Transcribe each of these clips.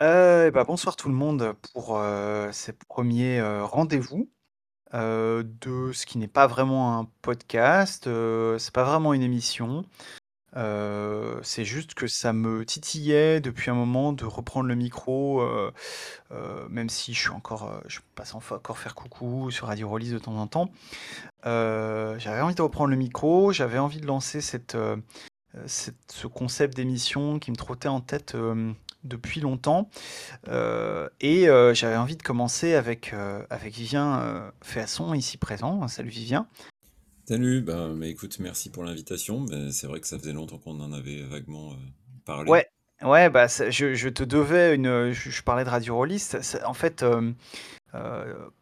Et bah, bonsoir tout le monde pour, heu, ces 1ers, heu, rendez-vous, heu, de ce qui n'est pas vraiment un podcast, heu, c'est pas vraiment une émission. C'est juste que ça me titillait depuis un moment de reprendre le micro, même si je suis encore, je passe encore faire coucou sur Radio Rollis de temps en temps. J'avais envie de reprendre le micro, j'avais envie de lancer cette, ce concept d'émission qui me trottait en tête, depuis longtemps. Heu et heu, j'avais envie de commencer avec, heu, avec Vivien, Féasson, ici présent. Salut Vivien. Salut, bah bah, écoute, merci pour l'invitation. Beh, c'est vrai que ça faisait longtemps qu'on en avait vaguement, parlé. Ouais, ouais, bah, je je te devais une, je je parlais de Radio Rollis, ça ça en fait,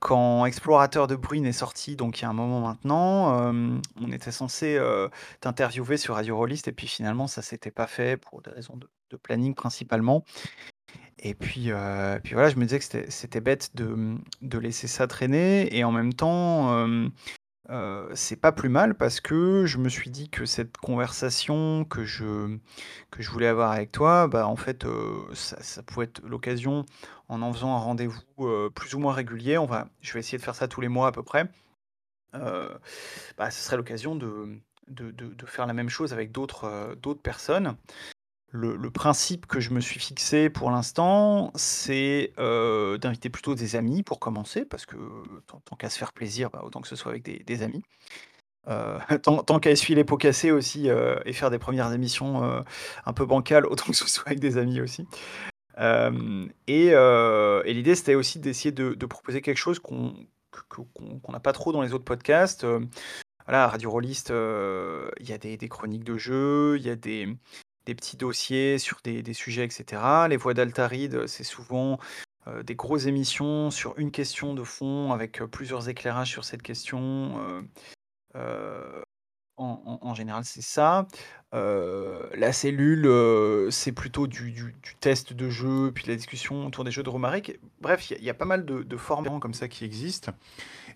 quand Explorateur de Bruine est sorti, donc il y a un moment maintenant, on était censé, t'interviewer sur Radio Rollis et puis finalement ça s'était pas fait pour des raisons de de planning principalement et puis, heu, puis voilà, je me disais que c'était bête de, de laisser ça traîner et en même temps, hem, heu, c'est pas plus mal parce que je me suis dit que cette conversation que je que je voulais avoir avec toi, bah, en fait, ça ça pouvait être l'occasion, en en faisant un rendez-vous, plus ou moins régulier, on va je vais essayer de faire ça tous les mois à peu près. Bah, ce serait l'occasion de, de de faire la même chose avec d'autres, d'autres personnes. Le principe que je me suis fixé pour l'instant, c'est, heu, d'inviter plutôt des amis pour commencer parce que tant qu'à se faire plaisir, bah, autant que ce soit avec des amis. Heu, tant qu'à essuyer les pots cassés aussi, heu et faire des 1res émissions, un peu bancales, autant que ce soit avec des amis aussi. Et l'idée, c'était aussi d'essayer de proposer quelque chose qu'on n'a pas trop dans les autres podcasts. Voilà, Radio Rollist, heu, il y a des des chroniques de jeux, il y a des, des petits dossiers sur des sujets et cetera. Les Voix d'Altaride, c'est souvent, heu, des grosses émissions sur une question de fond avec, heu, plusieurs éclairages sur cette question, en général, c'est ça. La Cellule, c'est plutôt du test de jeu, puis la discussion autour des jeux de Romaric. Bref, il y a pas mal de de formats comme ça qui existent.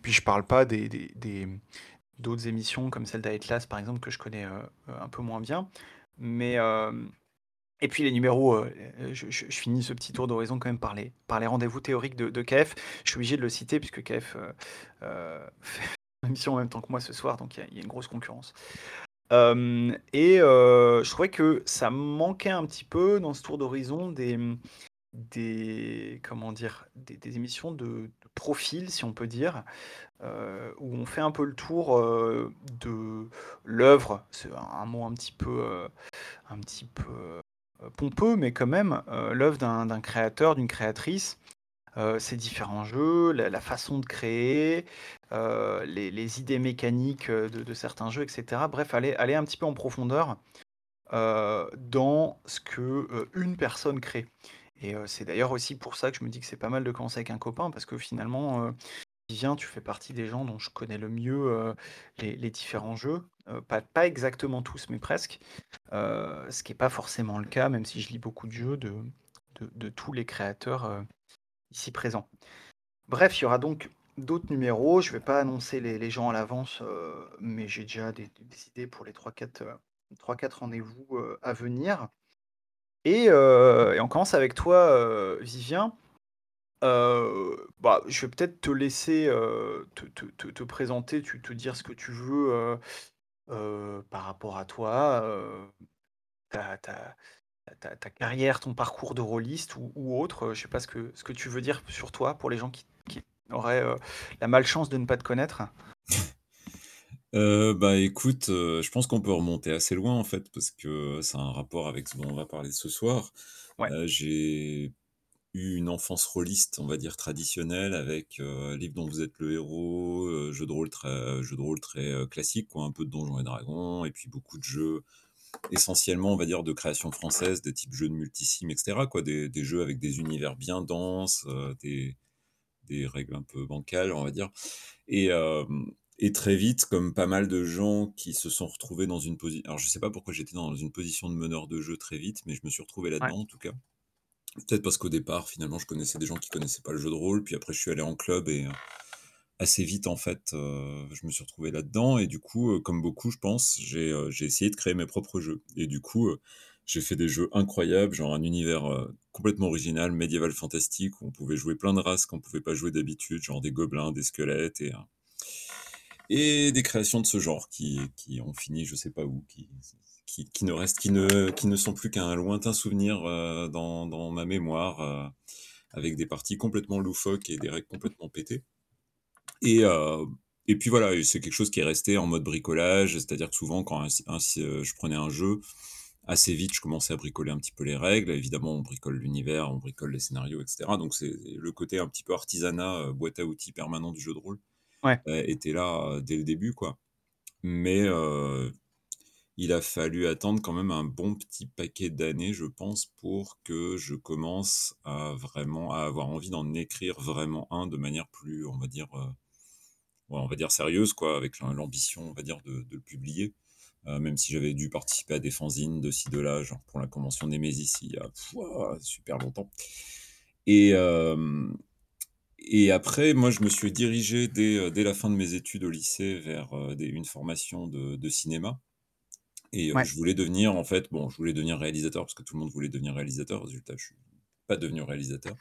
Puis je parle pas des des d'autres émissions comme celle d'Atlas, par exemple, que je connais, un peu moins bien. Mais, hem et puis les numéros, heu heu, je finis ce petit tour d'horizon quand même par les par les rendez-vous théoriques de KF. Je suis obligé de le citer puisque KF, fait l'émission en même temps que moi ce soir, donc il y a une grosse concurrence. Et je trouvais que ça manquait un petit peu dans ce tour d'horizon des, des comment dire? Des émissions de profil, si on peut dire, heu, où on fait un peu le tour, heu, de l'œuvre. C'est un mot un petit peu, heu, un petit peu, pompeux, mais quand même, l'œuvre d'un créateur, d'une créatrice, ses différents jeux, la façon de créer, les idées mécaniques, de de certains jeux et cetera. Bref, aller aller un petit peu en profondeur, dans ce que, une personne crée et c'est d'ailleurs aussi pour ça que je me dis que c'est pas mal de commencer avec un copain parce que finalement, heu, Vivien, tu fais partie des gens dont je connais le mieux, les différents jeux, pas exactement tous, mais presque. Ce qui est pas forcément le cas, même si je lis beaucoup de jeux, de de tous les créateurs, ici présents. Bref, il y aura donc d'autres numéros. Je vais pas annoncer les gens à l'avance, mais j'ai déjà des idées pour les 3-4, heu, 3-4 rendez-vous, à venir et heu et on commence avec toi, heu, Vivien. Heu, bah, je vais peut-être te laisser, te te te te présenter, te dire ce que tu veux, par rapport à toi, ta ta ta ta carrière, ton parcours de rôliste ou ou autre, je sais pas ce que ce que tu veux dire sur toi pour les gens qui qui auraient, la malchance de ne pas te connaître? Heu, bah, écoute, heu, je pense qu'on peut remonter assez loin, en fait, parce que ça a un rapport avec ce dont on va parler ce soir. Ouais. Heu, j'ai eu une enfance rôliste, on va dire traditionnelle avec, heu, Livre dont vous êtes le héros, heu, jeux de rôle très jeux de rôle très, heu, classiques quoi, un peu de Donjons et Dragons et puis beaucoup de jeux, essentiellement, on va dire de création française, de type jeux de multisim et cetera quoi. Des des jeux avec des univers bien denses, heu, des des règles un peu bancales, on va dire et hem et très vite, comme pas mal de gens qui se sont retrouvés dans une posi alors je sais pas pourquoi j'étais dans une position de meneur de jeu très vite, mais je me suis retrouvé Ouais. là-dedans, en tout cas. Peut-être parce qu'au départ, finalement, je connaissais des gens qui connaissaient pas le jeu de rôle, puis après je suis allé en club et heu, assez vite, en fait, heu, je me suis retrouvé là-dedans et du coup, heu, comme beaucoup, je pense, j'ai, essayé de créer mes propres jeux et du coup, J'ai fait des jeux incroyables, genre un univers, complètement original, médiéval fantastique, où on pouvait jouer plein de races qu'on pouvait pas jouer d'habitude, genre des gobelins, des squelettes et et des créations de ce genre qui qui ont fini je sais pas où, qui qui qui ne restent qui ne qui ne sont plus qu'un lointain souvenir, heu, dans dans ma mémoire, heu, avec des parties complètement loufoques et des règles complètement pétées. Et heu et puis voilà c'est quelque chose qui est resté en mode bricolage, c'est-à-dire que souvent quand un je prenais un jeu, assez vite je commençais à bricoler un petit peu les règles. Évidemment, on bricole l'univers, on bricole les scénarios et cetera, donc c'est le côté un petit peu artisanat, boîte à outils permanent du jeu de rôle, Heu, était là, heu, dès le début, quoi. Mais heu, il a fallu attendre quand même un bon petit paquet d'années, je pense, pour que je commence à vraiment à avoir envie d'en écrire vraiment un de manière plus, on va dire, on va dire sérieuse, quoi, avec l'am l'ambition, on va dire, de le publier. Même si j'avais dû participer à des fanzines de ci de là, genre pour la convention Némésis il y a super longtemps et et après moi je me suis dirigé dès, heu, dès la fin de mes études au lycée vers, heu, des une formation de de cinéma et heu, Ouais. je voulais devenir en fait bon, je voulais devenir réalisateur parce que tout le monde voulait devenir réalisateur. Résultat, je suis pas devenu réalisateur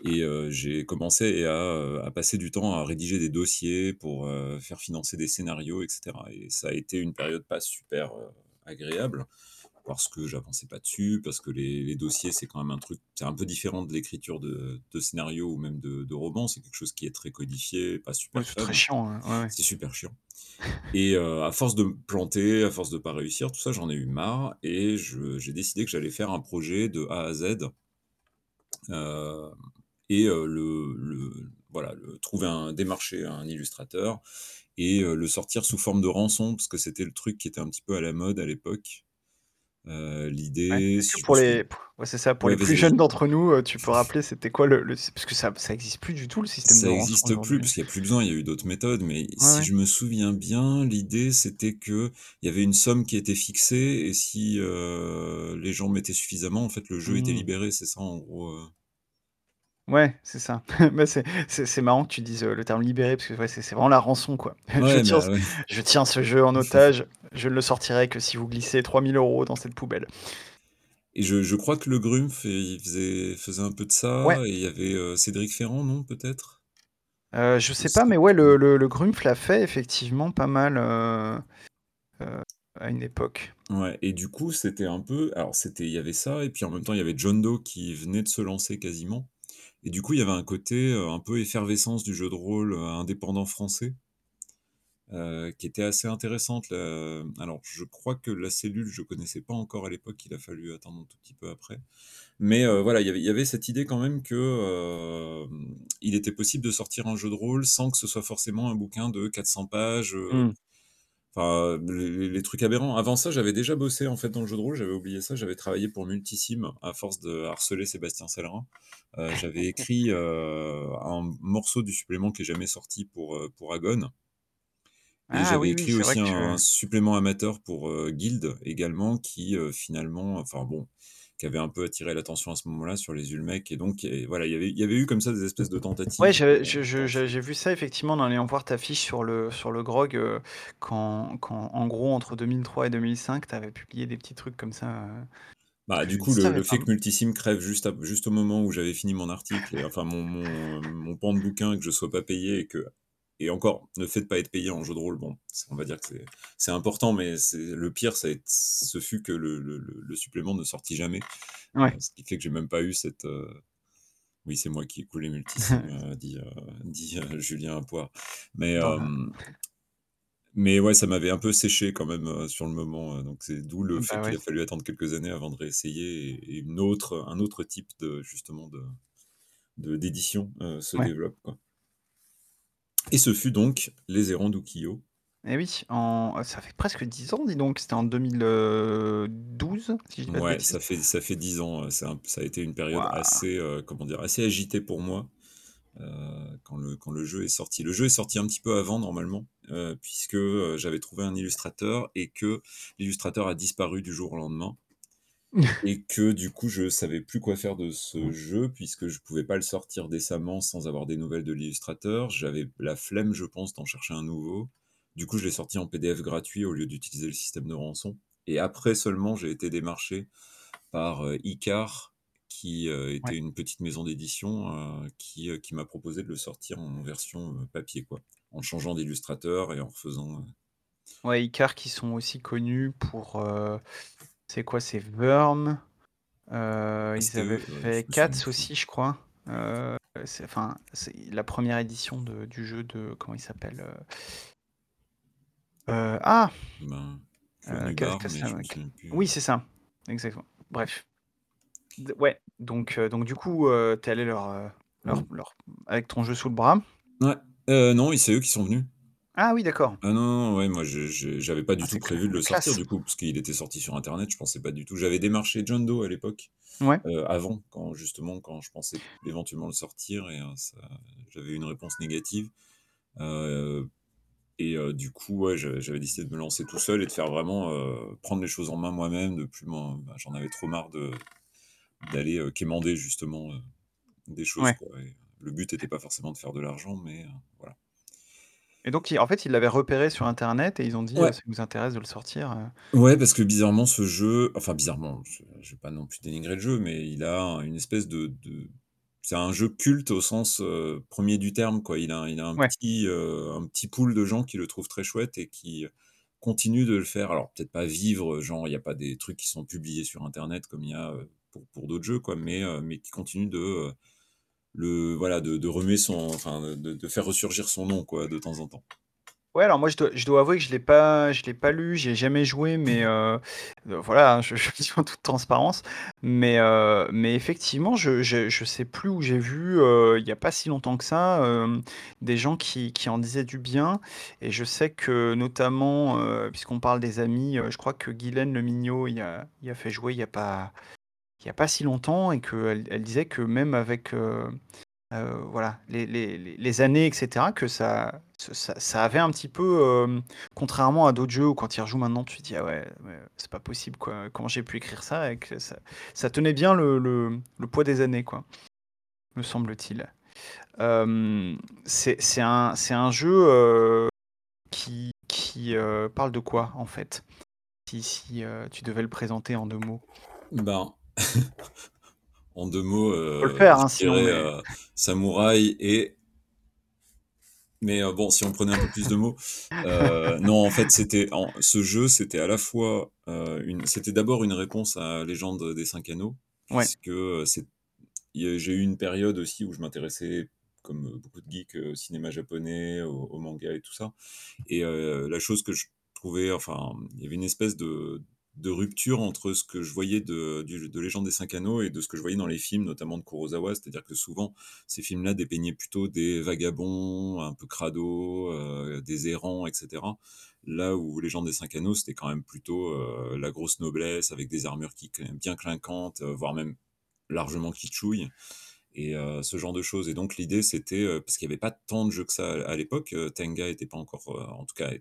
et heu, j'ai commencé à, heu, à passer du temps à rédiger des dossiers pour, heu, faire financer des scénarios et cetera et ça a été une période pas super, heu, agréable parce que j'avançais pas dessus, parce que les les dossiers, c'est quand même un truc c'est un peu différent de l'écriture de de scénarios ou même de de romans. C'est quelque chose qui est très codifié, pas Ouais, super c'est très chiant, hein, ouais, ouais. C'est super chiant et heu, à force de me planter, à force de pas réussir, tout ça, j'en ai eu marre et j'ai décidé que j'allais faire un projet de A à Z. Hem et heu, le le voilà, le trouver un démarcher un illustrateur et le sortir sous forme de rançon parce que c'était le truc qui était un petit peu à la mode à l'époque. Heu, Ouais. l'idée, Est-ce que si je me pour souviens les p ouais, c'est ça, pour ouais, les vas-y, plus vas-y. jeunes d'entre nous, heu, tu peux rappeler c'était quoi le le parce que ça ça existe plus du tout le système de Ça rançon existe plus aujourd'hui? parce qu'il y a plus besoin, il y a eu d'autres méthodes, mais Ouais, si ouais. je me souviens bien, l'idée c'était qu'il y avait une somme qui était fixée et si, heu, les gens mettaient suffisamment, en fait, le jeu était Mmh. libéré. C'est ça en gros, heu Ouais, c'est ça. C'est c'est c'est marrant que tu dises, heu, le terme libéré parce que ouais, c'est c'est vraiment la rançon, quoi. Je ouais, tiens bah, je tiens ce jeu en otage, je ne le sortirai que si vous glissez 3 000 € dans cette poubelle. Et je je crois que le Grumpf, il faisait faisait un peu de Ouais. ça et il y avait, heu, Cédric Ferrand, non, peut-être? Je Je sais pas, sais mais ouais, plus. le le le Grumpf l'a fait effectivement pas mal, à une époque. Ouais et du coup, c'était un peu alors c'était il y avait ça et puis en même temps, il y avait John Doe qui venait de se lancer quasiment et du coup, il y avait un côté, heu, un peu effervescence du jeu de rôle, heu, indépendant français heu, qui était assez intéressante alors je crois que la cellule, je connaissais pas encore à l'époque, il a fallu attendre un tout petit peu après. Mais voilà, il y avait cette idée quand même que, hem, il était possible de sortir un jeu de rôle sans que ce soit forcément un bouquin de 400 pages, Mmh. Enfin, les trucs aberrants. Avant ça, j'avais déjà bossé en fait dans le jeu de rôle, j'avais oublié ça, j'avais travaillé pour Multisim à force de harceler Sébastien Pellerin. Heu, j'avais écrit, heu, un morceau du supplément qui est jamais sorti pour, heu, pour Agon et Ah j'avais oui, écrit aussi un supplément amateur pour, Guild également qui, finalement enfin bon, qui avait un peu attiré l'attention à ce moment-là sur les Ulmecs et donc et voilà, il y avait il y avait eu comme ça des espèces de Ouais, tentatives je je je faire. j'ai vu ça effectivement en allant voir ta fiche sur le sur le grog, heu, quand quand en gros entre 2003 et 2005, tu avais publié des petits trucs comme ça, heu, Bah, du je ne coup, le savais le pas. fait que Multisim crève juste au moment où j'avais fini mon article et enfin mon mon, heu, mon pan de bouquin et que je sois pas payé et que et encore, le fait de pas être payé en jeu de rôle, bon, on va dire que c'est important, mais le pire, ça ce fut que le le le le supplément ne sortit jamais, Ouais. ce qui fait que j'ai même pas eu cette, heu oui, c'est moi qui ai coulé Multisim, heu, dit, dit, Julien Apoir. Mais, Dans hem, mais ouais, ça m'avait un peu séché quand même, sur le moment, donc c'est d'où le fait bah, qu'il ouais. a fallu attendre quelques années avant de réessayer et et une autre un autre type de justement de de d'édition, se Ouais. développe, quoi. Et ce fut donc Les Errants d'Ukiyo. Et oui, en ça fait presque 10 ans, dis donc, c'était en 2012, si je dis pas Ouais, ça fait ça fait 10 ans, un ça a été une période assez, heu, comment dire? Assez agitée pour moi, heu, quand le quand le jeu est sorti. Le jeu est sorti un petit peu avant normalement, puisque, j'avais trouvé un illustrateur et que l'illustrateur a disparu du jour au lendemain et que du coup, je savais plus quoi faire de ce jeu puisque je pouvais pas le sortir décemment sans avoir des nouvelles de l'illustrateur. J'avais la flemme, je pense, d'en chercher un nouveau. Du coup, je l'ai sorti en PDF gratuit au lieu d'utiliser le système de rançon et après seulement, j'ai été démarché par, heu, Icare qui, Ouais. était une petite maison d'édition, heu, qui, qui m'a proposé de le sortir en version, papier quoi, en changeant d'illustrateur et en refaisant, Ouais, Icare qui sont aussi connus pour, c'est quoi? C'est Worms, heu, Ah ils avaient eux? Je fait Cats aussi je crois, heu, c'est enfin, c'est la 1re édition de du jeu de comment il s'appelle, heu, ah! Ben, oui c'est ça, exactement. Bref. D ouais, donc donc du coup, heu, tu es allé leur, leur leur avec ton jeu sous le bras? Ouais, non, c'est eux qui sont venus. Ah oui d'accord. Ah non, non, ouais, moi je je j'avais pas Ah du tout c'est cla prévu de le sortir classe. du coup, parce qu'il était sorti sur internet, je pensais pas du tout j'avais démarché John Doe à l'époque, Ouais. heu, avant, quand justement, quand je pensais éventuellement le sortir et ça j'avais eu une réponse négative, heu et du coup, ouais, j'avais décidé de me lancer tout seul et de faire vraiment, prendre les choses en main moi-même, de plus m'en bah, j'en avais trop marre de d'aller, quémander justement, des choses Ouais. quoi et le but était pas forcément de faire de l'argent, mais voilà. Et donc en fait, ils l'avaient repéré sur internet et ils ont dit, heu: Ouais. «Ça nous intéresse de le sortir», heu Ouais, parce que bizarrement ce jeu enfin bizarrement, je je vais pas non plus dénigrer le jeu, mais il a une espèce de de c'est un jeu culte au sens, heu, 1er du terme quoi. Il a il a un Ouais. petit, heu, un petit pool de gens qui le trouvent très chouette et qui, heu, continuent de le faire. Alors peut-être pas vivre, genre il y a pas des trucs qui sont publiés sur internet comme il y a, heu, pour pour d'autres jeux quoi, mais heu, mais qui continuent de, heu, le voilà, de de remuer son enfin de de faire ressurgir son nom quoi, de temps en temps. Ouais, alors moi je dois je dois avouer que je l'ai pas je l'ai pas lu, j'y ai jamais joué, mais heu heu, voilà, hein, je je dis en toute transparence, mais heu, mais effectivement, je je je sais plus où j'ai vu, il y a pas si longtemps que ça, des gens qui qui en disaient du bien. Et je sais que notamment, puisqu'on parle des amis, je crois que Guylaine Le Mignot y a y a fait jouer il y a pas il y a pas si longtemps et qu'elle elle disait que même avec, heu heu, voilà, les années et cetera, que ça ça avait un petit peu, hem, contrairement à d'autres jeux où quand tu y rejoues maintenant, tu te dis: «Ah ouais, c'est pas possible quoi, comment j'ai pu écrire ça?» et que ça tenait bien le le poids des années quoi, me semble-t-il. C'est un un jeu, qui qui, parle de quoi en fait? Si si, tu devais le présenter en 2 mots? Ben, en 2 mots, Tu peux le faire, hein, sinon, dirais, mais heu, samouraï et mais heu, bon, si on prenait un peu plus de mots, heu, non, en fait, c'était en ce jeu, c'était à la fois, une c'était d'abord une réponse à Légende des 5 Anneaux Ouais. c'est y a j'ai eu une période aussi où je m'intéressais, comme, beaucoup de geeks, au cinéma japonais, au au manga et tout ça et la chose que je trouvais enfin, il y avait une espèce de de rupture entre ce que je voyais de du de Légende des 5 Anneaux et de ce que je voyais dans les films, notamment de Kurosawa. C'est-à-dire que souvent, ces films-là dépeignaient plutôt des vagabonds un peu crado, heu, des errants et cetera. Là où Légende des 5 Anneaux, c'était quand même plutôt, heu, la grosse noblesse avec des armures qui bien clinquantes, heu, voire même largement kitschouilles et ce genre de choses et donc l'idée, c'était, parce qu'il y avait pas tant de jeux que ça à l'époque, heu, Tenga était pas encore, en tout cas,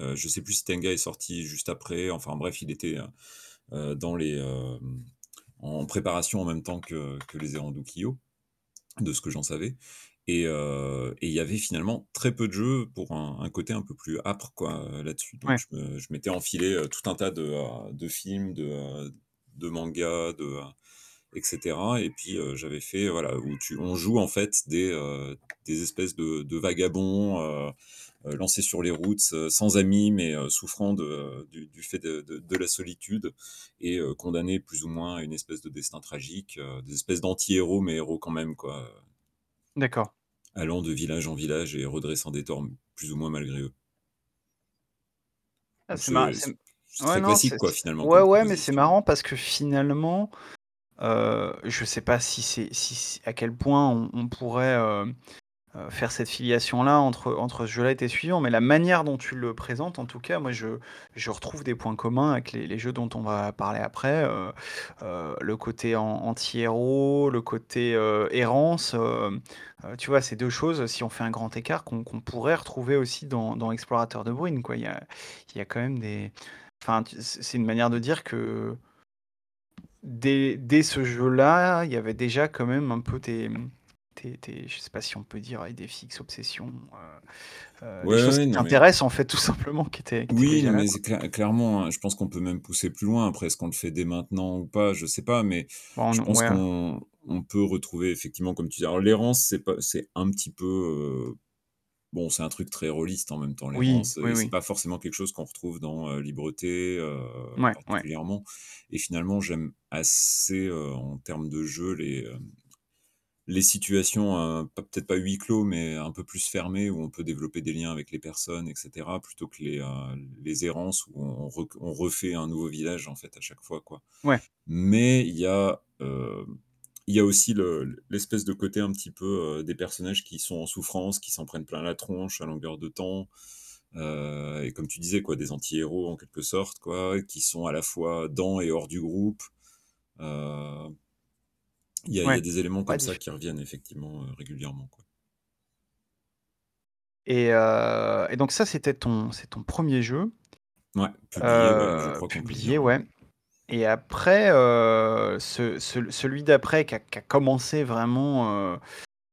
heu, je sais plus si Tenga est sorti juste après, enfin bref, il était, heu heu, dans les, hem, en préparation en même temps que que les Errants d'Ukiyo, de ce que j'en savais et il y avait finalement très peu de jeux pour un un côté un peu plus âpre quoi, là-dessus. Donc Ouais. je je m'étais enfilé, tout un tas de, de films, de, de mangas, de, heu et puis, heu, j'avais fait, voilà, où tu on joue en fait des, heu, des espèces de de vagabonds, heu, lancés sur les routes, sans amis, mais souffrant de du du fait de de la solitude et condamnés plus ou moins à une espèce de destin tragique, des espèces d'anti-héros, mais héros quand même quoi, D'accord. allant de village en village et redressant des torts, plus ou moins malgré eux. Ah, Donc c'est mar c'est ouais, très non, classique c'est quoi, finalement, ouais, comme ouais, mais c'est marrant parce que finalement, heu, je sais pas si c'est à quel point on pourrait, heu heu, faire cette filiation-là entre entre ce jeu-là et tes suivants, mais la manière dont tu le présentes, en tout cas, moi, je je retrouve des points communs avec les jeux dont on va parler après, heu, le côté an anti-héros, le côté, errance, tu vois? C'est 2 choses, si on fait un grand écart, qu'on pourrait retrouver aussi dans Explorateur de Bruines, quoi. Il y a y a quand même des enfin, c'est une manière de dire que dès dès ce jeu-là, il y avait déjà quand même un peu tes, tes tes je sais pas si on peut dire idées fixes, obsessions, heu, les Ouais, choses ouais, qui mais t'intéressent en fait tout simplement qui étaient qui Oui, mais cla clairement, hein, je pense qu'on peut même pousser plus loin. Après, est-ce qu'on le fait dès maintenant ou pas? Je sais pas, mais Bon je pense ouais, qu'on on peut retrouver effectivement, comme tu dis alors l'errance, c'est un petit peu, heu, bon, c'est un truc très rôliste en même temps, oui, l'errance, oui, et c'est oui. pas forcément quelque chose qu'on retrouve dans, heu, Libreté, Ouais, ouais. particulièrement et finalement, j'aime assez, en termes de jeu, les, les situations, pas peut-être pas huis clos, mais un peu plus fermées, où on peut développer des liens avec les personnes et cetera, plutôt que les, les errances où on rec on refait un nouveau village, en fait, à chaque fois, quoi. Ouais. Mais il y a, il y a aussi le l'espèce de côté un petit peu, heu, des personnages qui sont en souffrance, qui s'en prennent plein la tronche à longueur de temps, heu et comme tu disais, quoi, des anti-héros en quelque sorte, quoi, qui sont à la fois dans et hors du groupe. Heu, il y a il y a Ouais. des éléments Ouais, comme ça qui reviennent effectivement, régulièrement, quoi. et donc ça, c'était ton c'est ton 1er jeu, Ouais, publié, ouais, je crois qu'on peut publié, dire, ouais. ouais et après, ce ce celui d'après qui a qui a commencé vraiment, heu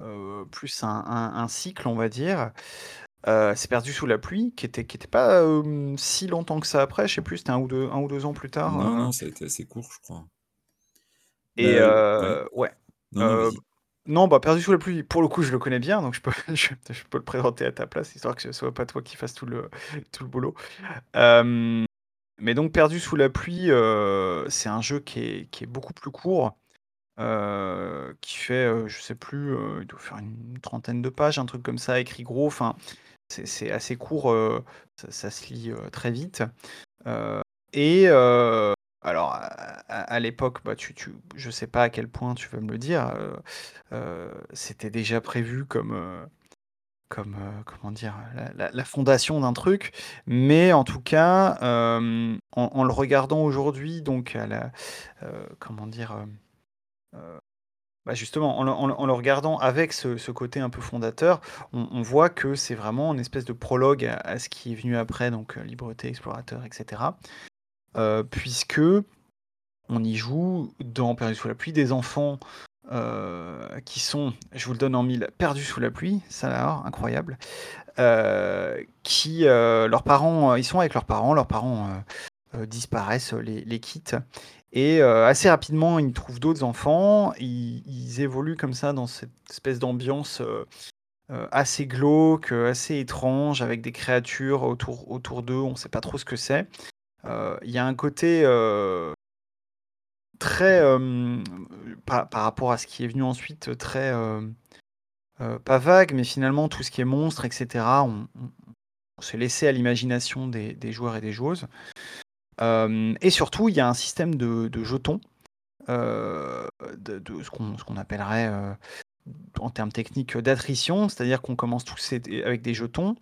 heu, plus un un un cycle, on va dire, heu, c'est Perdu sous la pluie, qui était qui était pas, si longtemps que ça après, je sais plus, c'était 1 ou 2 1 ou 2 ans plus tard, Non, heu non, ça a été assez court, je crois. et Bah, ouais. Non, non, heu, vas-y. non, bah, Perdu sous la pluie, pour le coup, je le connais bien, donc je peux je je peux le présenter à ta place, histoire que ce soit pas toi qui fasses tout le tout le boulot. Mais donc Perdu sous la pluie, heu, c'est un jeu qui est beaucoup plus court, heu, qui fait, heu, je sais plus, heu, il doit faire une trentaine de pages, un truc comme ça, écrit gros, enfin, c'est assez court, ça se lit, très vite, et alors à l'époque, bah, tu je sais pas à quel point tu vas me le dire, c'était déjà prévu comme, comme, heu, comment dire? La fondation d'un truc, mais en tout cas, hem, en le regardant aujourd'hui donc heu, comment dire? Bah, justement en le regardant avec ce côté un peu fondateur, on voit que c'est vraiment une espèce de prologue à ce qui est venu après donc Libreté, Explorateur et cetera, heu, puisque on y joue dans Perdu sous la pluie des enfants, heu, qui sont, je vous le donne en mille, perdus sous la pluie, ça alors, incroyable, heu, qui, heu, leurs parents, ils sont avec leurs parents, leurs parents, disparaissent, les les quittent et assez rapidement, ils trouvent d'autres enfants. Ils ils évoluent comme ça dans cette espèce d'ambiance, assez glauque, assez étrange avec des créatures autour autour d'eux, on sait pas trop ce que c'est. Il y a un côté, très, hem, par rapport à ce qui est venu ensuite, très, hem, heu, pas vague, mais finalement tout ce qui est monstre et cetera, on s'est laissé à l'imagination des joueurs et des joueuses. Et surtout, il y a un système de jetons, de ce qu'on appellerait, en termes techniques, d'attrition. C'est-à-dire qu'on commence tous avec des jetons,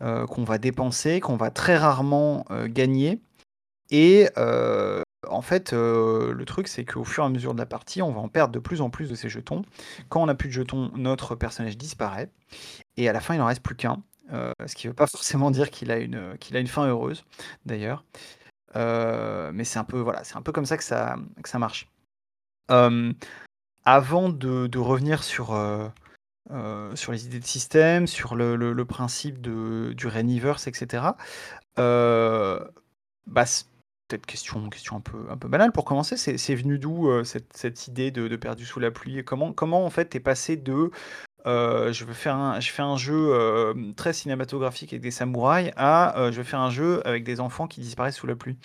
qu'on va dépenser, qu'on va très rarement, gagner et en fait, heu, le truc, c'est qu'au fur et à mesure de la partie, on va en perdre de plus en plus de ces jetons. Quand on n'a plus de jetons, notre personnage disparaît et à la fin, il en reste plus qu'1, heu, ce qui veut pas forcément dire qu'il a une, fin heureuse, d'ailleurs. Heu, mais c'est un peu, voilà, c'est un peu comme ça que ça marche. Avant de revenir sur, les idées de système, sur le principe du Rainiverse et cetera, heu, bah, c question question un peu un peu banale pour commencer, c'est venu d'où, heu, cette cette idée de Perdu sous la pluie? Comment comment en fait tu es passé de, heu, je veux faire un je fais un jeu, hem, très cinématographique avec des samouraïs à, je vais faire un jeu avec des enfants qui disparaissent sous la pluie?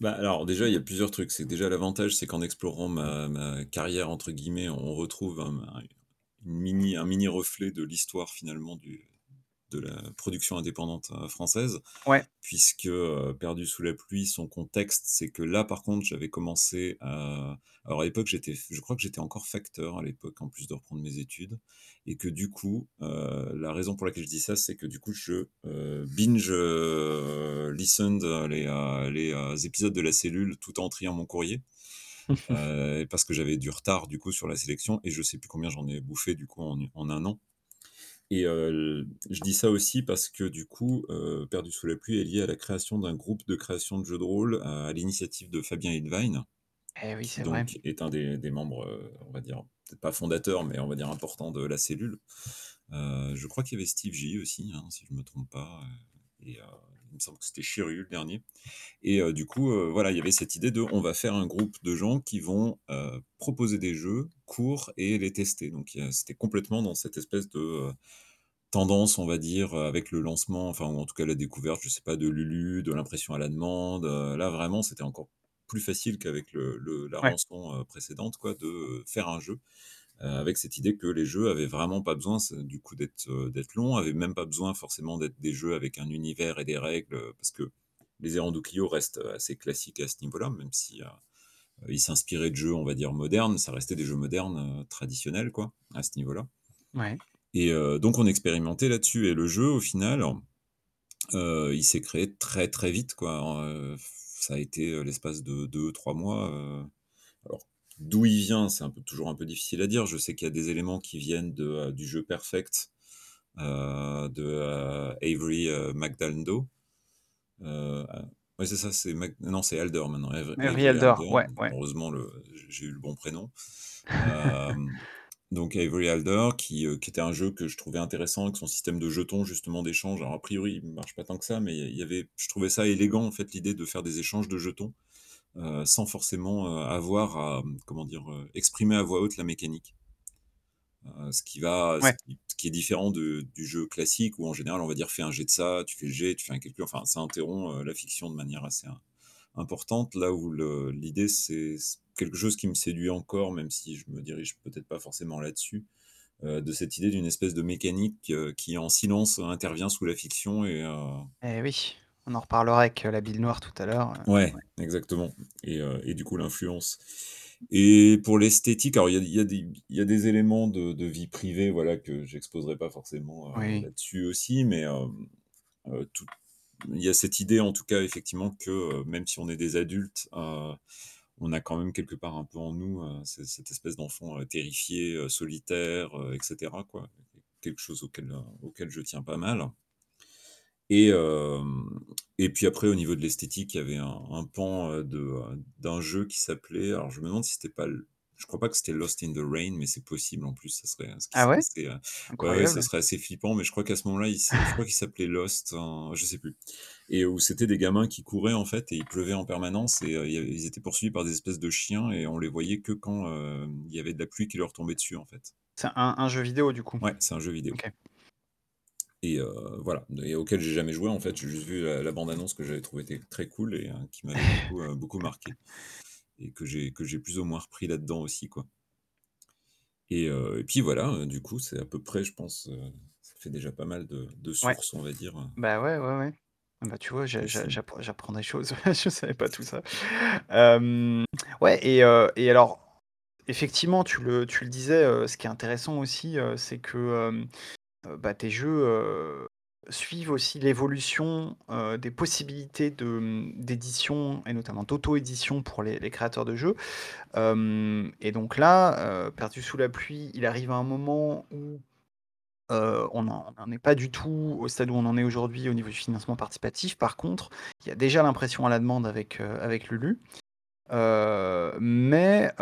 Bah, alors déjà, il y a plusieurs trucs. C'est déjà l'avantage, c'est qu'en explorant ma «carrière» entre guillemets, on retrouve un une mini un mini reflet de l'histoire finalement du de la production indépendante, heu, française. Ouais. Puisque, heu, Perdu sous la pluie, son contexte, c'est que là, par contre, j'avais commencé à alors à l'époque, j'étais je crois que j'étais encore facteur à l'époque, en plus de reprendre mes études et que du coup, heu, la raison pour laquelle je dis ça, c'est que du coup, je, heu, binge, listened, les, les, épisodes de La Cellule tout en triant mon courrier, parce que j'avais du retard du coup sur la sélection et je sais plus combien j'en ai bouffé du coup en u en 1 an et heu, je dis ça aussi parce que du coup, heu, Perdu sous la pluie est lié à la création d'un groupe de création de jeux de rôle, à l'initiative de Fabien Hetwein Eh oui, qui c'est vrai. donc est un des des membres, heu, on va dire, peut-être pas fondateur, mais on va dire important de la cellule. Heu, je crois qu'il y avait Steve J aussi, hein, si je me trompe pas, heu et heu, il me semble que c'était Chiru le dernier. Et heu, du coup, heu, voilà, il y avait cette idée de: «On va faire un groupe de gens qui vont, heu, proposer des jeux courts et les tester». Donc c'était complètement dans cette espèce de, tendance, on va dire, avec le lancement, enfin ou en tout cas la découverte, je sais pas, de Lulu, de l'impression à la demande, là vraiment c'était encore plus facile qu'avec le le la Ouais, rançon, précédente quoi, de, faire un jeu, avec cette idée que les jeux avaient vraiment pas besoin du coup d'être, heu, d'être longs, avaient même pas besoin forcément d'être des jeux avec un univers et des règles, heu, parce que les Errands Clio restent, assez classiques à ce niveau-là, même si, ils s'inspiraient de jeux, on va dire modernes, ça restait des jeux modernes, traditionnels quoi, à ce niveau-là. Ouais. et donc on expérimentait là-dessus. Et le jeu au final, il s'est créé très, très vite quoi, ça a été, l'espace de deux trois mois, heu, alors d'où il vient, c'est un peu toujours un peu difficile à dire. Je sais qu'il y a des éléments qui viennent de, heu, du jeu Perfect, heu, de, heu, Avery, Magdaleno, heu, ouais c'est ça, c'est non c'est Alder maintenant, Ave Avery Avery Alder, Alder, ouais, ouais. heureusement le j'ai eu le bon prénom. Donc Avery Alder qui était un jeu que je trouvais intéressant avec son système de jetons justement d'échange. Alors a priori, il marche pas tant que ça, mais il y avait je trouvais ça élégant en fait l'idée de faire des échanges de jetons, heu, sans forcément, heu, avoir à, mmh, comment dire? Heu, exprimer à voix haute la mécanique. Ce qui va ce qui ce qui est différent de du jeu classique où en général on va dire: «Fais un jet de ça», tu fais le jet, tu fais un calcul, enfin ça interrompt, la fiction de manière assez im importante. Là où le l'idée c'est quelque chose qui me séduit encore, même si je me dirige peut-être pas forcément là-dessus, de cette idée d'une espèce de mécanique, qui en silence intervient sous la fiction et eh oui, on en reparlera avec, heu, la bille noire tout à l'heure, heu, ouais, ouais. exactement et heu et du coup l'influence et pour l'esthétique, alors il y a y des il y a des éléments de de vie privée, voilà, que j'exposerai pas forcément, Oui. là-dessus aussi, mais il y a cette idée en tout cas effectivement que, même si on est des adultes, on a quand même quelque part un peu en nous, cette espèce d'enfant, terrifié, solitaire, heu et cetera quoi. Quelque chose auquel, auquel je tiens pas mal et hem et puis après au niveau de l'esthétique, il y avait un un pan, heu, de, heu, d'un jeu qui s'appelait alors je me demande si c'était pas je crois pas que c'était Lost in the Rain, mais c'est possible en plus, ça serait ce qui Ah ouais? ça Incroyable. serait assez flippant, mais je crois qu'à ce moment-là, il s je crois qu'il s'appelait Lost, hein, je sais plus et où c'était des gamins qui couraient en fait et il pleuvait en permanence et heu, il y avait ils étaient poursuivis par des espèces de chiens et on les voyait que quand, il y avait de la pluie qui leur tombait dessus en fait. C'est un un jeu vidéo du coup? Ouais, c'est un jeu vidéo. OK. Et heu, voilà, et auquel j'ai jamais joué en fait, j'ai juste vu la la bande annonce que j'avais trouvé très cool et heu, qui m'avait beaucoup, heu, beaucoup marqué et que j'ai que j'ai plus ou moins repris là-dedans aussi, quoi. Et heu, et puis voilà, heu, du coup, c'est à peu près, je pense, ça fait déjà pas mal de de Ouais. sources, on va dire, Bah, ouais, ouais, ouais. Ah bah, tu vois, j'a j'a j'apprends des choses, je savais pas tout ça. Ouais et et alors, effectivement, tu le tu le disais, ce qui est intéressant aussi, c'est que, heu, bah, tes jeux, heu, suivent aussi l'évolution, heu, des possibilités mmh, d'édition et notamment d'auto-édition pour les créateurs de jeux. Et donc là, Perdu sous la pluie, il arrive à un moment où on n'en est pas du tout au stade où on en est aujourd'hui au niveau du financement participatif. Par contre, il y a déjà l'impression à la demande avec, avec Lulu. Mais,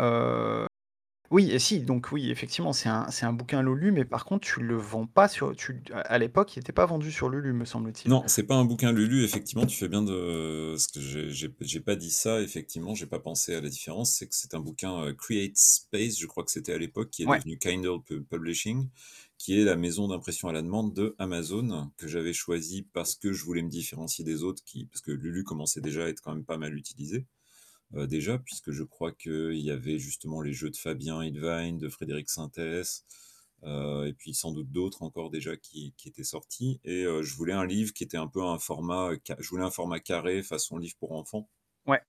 oui et si, donc oui, effectivement, c'est un c'est un bouquin Lulu, mais par contre, tu le vends pas sur tu à à l'époque, il était pas vendu sur Lulu, me semble-t-il. Non, c'est pas un bouquin Lulu, effectivement, tu fais bien de parce que j'ai j'ai j'ai pas dit ça, effectivement, j'ai pas pensé à la différence, c'est que c'est un bouquin, heu, Create Space, je crois que c'était à l'époque, qui est Ouais, devenu Kindle Pu Publishing, qui est la maison d'impression à la demande de Amazon, que j'avais choisi parce que je voulais me différencier des autres qui parce que Lulu commençait déjà à être quand même pas mal utilisé, heu, déjà, puisque je crois qu'il y avait justement les jeux de Fabien Hidvine, de Frédéric Sintès, heu et puis sans doute d'autres encore déjà qui qui étaient sortis et heu, je voulais un livre qui était un peu un format, ca je voulais un format carré façon livre pour enfants. ouais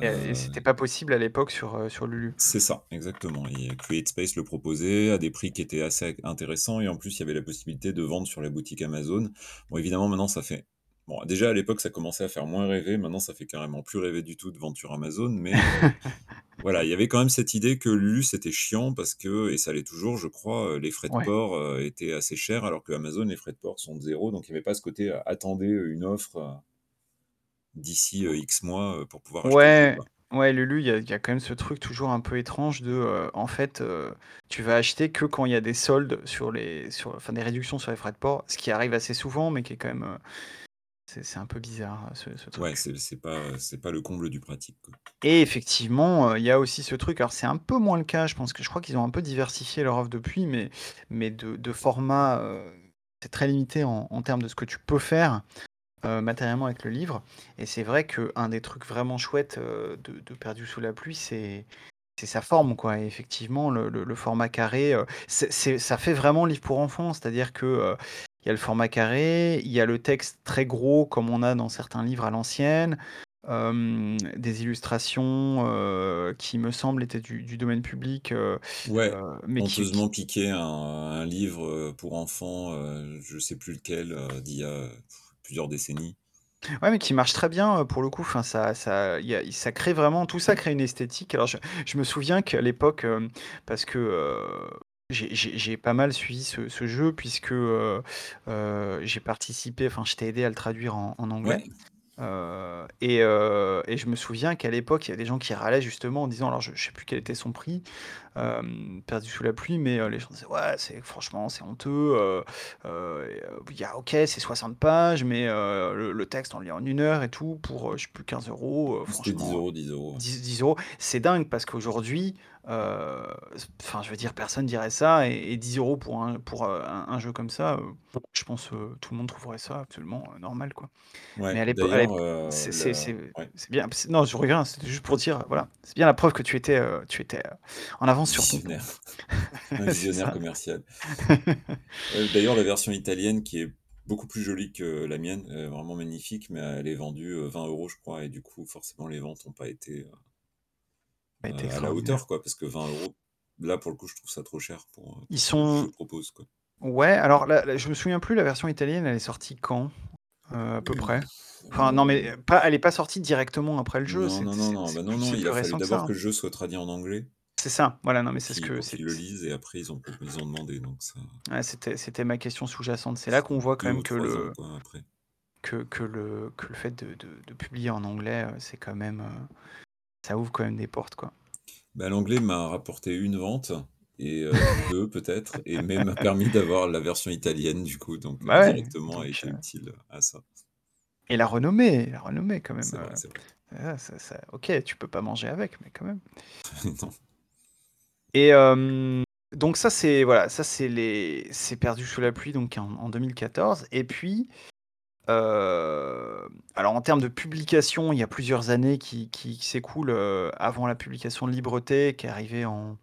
et et c'était Heu, pas possible à l'époque sur, heu, sur Lulu. c'est ça, exactement et Create Space le proposait à des prix qui étaient assez intéressants et en plus, il y avait la possibilité de vendre sur la boutique Amazon. Bon évidemment maintenant ça fait bon déjà à l'époque ça commençait à faire moins rêver, maintenant ça fait carrément plus rêver du tout de sur Amazon mais Voilà, il y avait quand même cette idée que Lulu, c'était chiant parce que et ça l'est toujours, je crois, heu, les frais de Ouais. port, heu, étaient assez chers alors qu'Amazon, les frais de port sont de 0 donc il y avait pas ce côté, heu, attendez, une offre, d'ici, X mois, pour pouvoir acheter le jeu, Ouais. quoi. Ouais, Lulu, il y a il y a quand même ce truc toujours un peu étrange de, en fait, tu vas acheter que quand il y a des soldes sur les sur enfin des réductions sur les frais de port, ce qui arrive assez souvent, mais qui est quand même, c'est un peu bizarre, ce ce Ouais, truc. c'est c'est pas, c'est pas le comble du pratique, quoi. Et effectivement, heu, il y a aussi ce truc, alors c'est un peu moins le cas, je pense que je crois qu'ils ont un peu diversifié leur offre depuis, mais mais de de format, c'est très limité en en termes de ce que tu peux faire, matériellement avec le livre et c'est vrai qu'un des trucs vraiment chouettes, de de Perdu sous la pluie, c'est c'est sa forme, quoi et effectivement le le le format carré, ça fait vraiment livre pour enfants. C'est-à-dire que, il y a le format carré, il y a le texte très gros comme on a dans certains livres à l'ancienne, hem, des illustrations, heu, qui me semble étaient du du domaine public, heu Ouais, heu, mais qui qui honteusement piqué un un livre, pour enfants, je sais plus lequel, d'il y a plusieurs décennies. Ouais, mais qui marche très bien, pour le coup. Enfin, ça ça il y a ça crée vraiment tout ça crée une esthétique. Alors je je me souviens qu'à l'époque, parce que, j'ai j'ai j'ai pas mal suivi ce ce jeu puisque, heu heu, j'ai participé, enfin, je t'ai aidé à le traduire en en anglais. Ouais. Heu et heu et je me souviens qu'à l'époque, il y a des gens qui râlaient justement en disant alors je je sais plus quel était son prix, hem, Perdu sous la pluie, mais heu, les gens disaient: «Ouais, c'est franchement, c'est honteux, heu heu et heu, il y a OK, c'est 60 pages, mais heu, le le texte, on le lit en 1 heure et tout pour, heu, je sais plus 15 €, heu, C'était dix franchement, euros, 10 €, ouais. 10- 10 €». C'est dingue parce qu'aujourd'hui, enfin, je veux dire, personne dirait ça et et 10 € pour un pour, heu, un un jeu comme ça, heu, je pense, heu, tout le monde trouverait ça absolument, normal, quoi. Mais à l'épo à l'ép d'ailleurs, heu, c'est c'est la c'est ouais. c'est bien c'est non, je reviens, c'était juste pour dire, voilà, c'est bien la preuve que tu étais, tu étais, en avance sur ton temps. Visionnaire, un C'est visionnaire ça. commercial. D'ailleurs, la version italienne qui est beaucoup plus jolie que la mienne, vraiment magnifique, mais elle est vendue, heu, 20 € je crois et du coup, forcément, les ventes ont pas été, Heu, à la hauteur, quoi. Parce que 20 €, là, pour le coup, je trouve ça trop cher pour, heu, Ils pour ce que sont jeu propose, quoi. ouais, alors la je me souviens plus, la version italienne, elle est sortie quand, heu, à peu près? Enfin, non, mais pas elle est pas sortie directement après le jeu, Non, non, non, non, bah, non, non, il a fallu que d'abord hein. que le jeu soit traduit en anglais C'est ça, voilà, non, mais c'est ce que qu'ils le lisent et après ils ont ils demandé donc ça Ouais, c'était ma question sous-jacente. C'est là qu'on voit quand 2 même que 3 ans, le que que le que le fait de de de publier en anglais, c'est quand même, ça ouvre quand même des portes, quoi. Bah, l'anglais m'a rapporté 1 vente et ou 2 peut-être et mais m'a permis d'avoir la version italienne du coup, donc Bah, ouais, a donc été utile à ça. Et la renommée la renommée quand même, C'est vrai, heu, c'est vrai. voilà, ça ça OK, tu peux pas manger avec, mais quand même. Non. Et donc ça, c'est voilà, ça, c'est les c'est Perdu sous la pluie, donc en en 2014 et puis, heu, alors en termes de publication, il y a plusieurs années qui qui qui s'écoulent, heu, avant la publication de Libreté qui est arrivée en,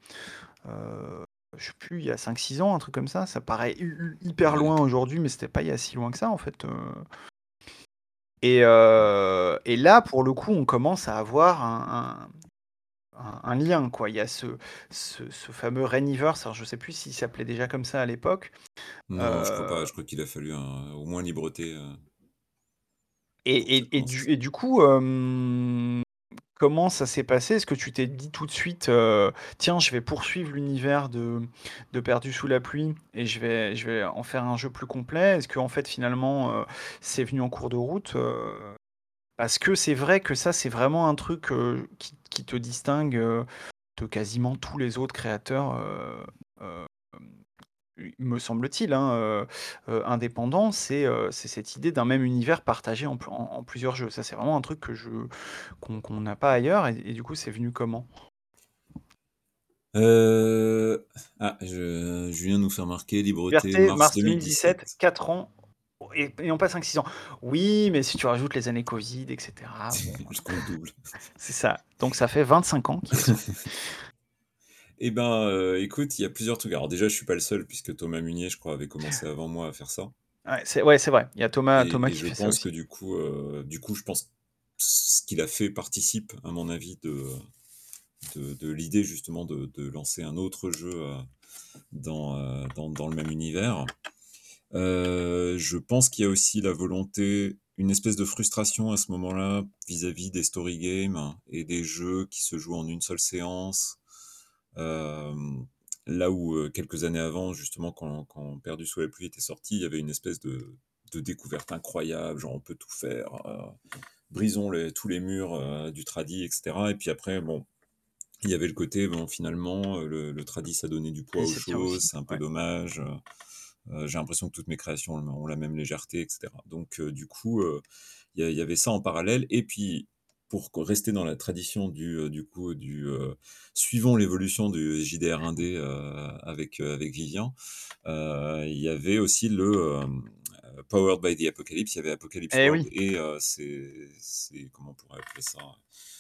heu, je sais plus, il y a 5-6 ans, un truc comme ça. Ça paraît hu hu hyper Ouais. loin aujourd'hui, mais c'était pas il y a si loin que ça, en fait, heu et heu et là, pour le coup, on commence à avoir un un un un lien, quoi. Il y a ce ce ce fameux Rainiverse, alors je sais plus s'il s'appelait déjà comme ça à l'époque, Non, je crois pas, je crois qu'il a fallu un au moins Libreté, heu Et que et et du et du coup, comment ça s'est passé? Est-ce que tu t'es dit tout de suite, «Tiens, je vais poursuivre l'univers de de Perdu sous la pluie et je vais je vais en faire un jeu plus complet»? Est-ce qu'en fait, finalement, c'est venu en cours de route? Parce que c'est vrai que ça, c'est vraiment un truc, qui qui te distingue, de quasiment tous les autres créateurs, me semble-t-il, hein, indépendants. C'est, cette idée d'un même univers partagé en pl en en plusieurs jeux. Ça, c'est vraiment un truc que je qu'on qu'on n'a pas ailleurs et et du coup, c'est venu comment? Ah, je Julien nous fait remarquer Libreté, Liberté, mars mars 2017, 2017. 4 ans et et non pas 5-6 ans. Oui, mais si tu rajoutes les années covid et cetera, bon, Je compte double. c'est ça. Donc ça fait 25 ans qu'il est sorti. Et ben, heu, écoute, il y a plusieurs trucs. Alors déjà, je suis pas le seul puisque Thomas Munier, je crois, avait commencé avant moi à faire ça. Ouais, c'est ouais, c'est vrai. Il y a Thomas Et Thomas et qui je fait ça pense que aussi. du coup, heu, du coup, je pense ce qu'il a fait participe, à mon avis, de, heu, de de l'idée justement de de lancer un autre jeu, heu, dans, heu, dans dans le même univers. Je pense qu'il y a aussi la volonté, une espèce de frustration à ce moment-là, vis-à-vis des story games et des jeux qui se jouent en une seule séance. Hem, là où, heu, quelques années avant, justement, quand quand Perdu sous la pluie était sorti, il y avait une espèce de de découverte incroyable, genre on peut tout faire, heu brisons les tous les murs, heu, du tradi et cetera et puis après bon, il y avait le côté bon finalement, heu, le le tradi ça donnait du poids Oui, aux ça choses, aussi, c'est un peu ouais. dommage, heu heu, j'ai l'impression que toutes mes créations ont ont la même légèreté et cetera. Donc heu, du coup, heu, il y a il y avait ça en parallèle et puis pour rester dans la tradition du, heu, du coup du, heu, suivons l'évolution du JDR indé, heu, avec, heu, avec Vivien, heu, il y avait aussi le, Powered by the Apocalypse. Il y avait Apocalypse Eh World oui! et ses ses comment on pourrait appeler ça?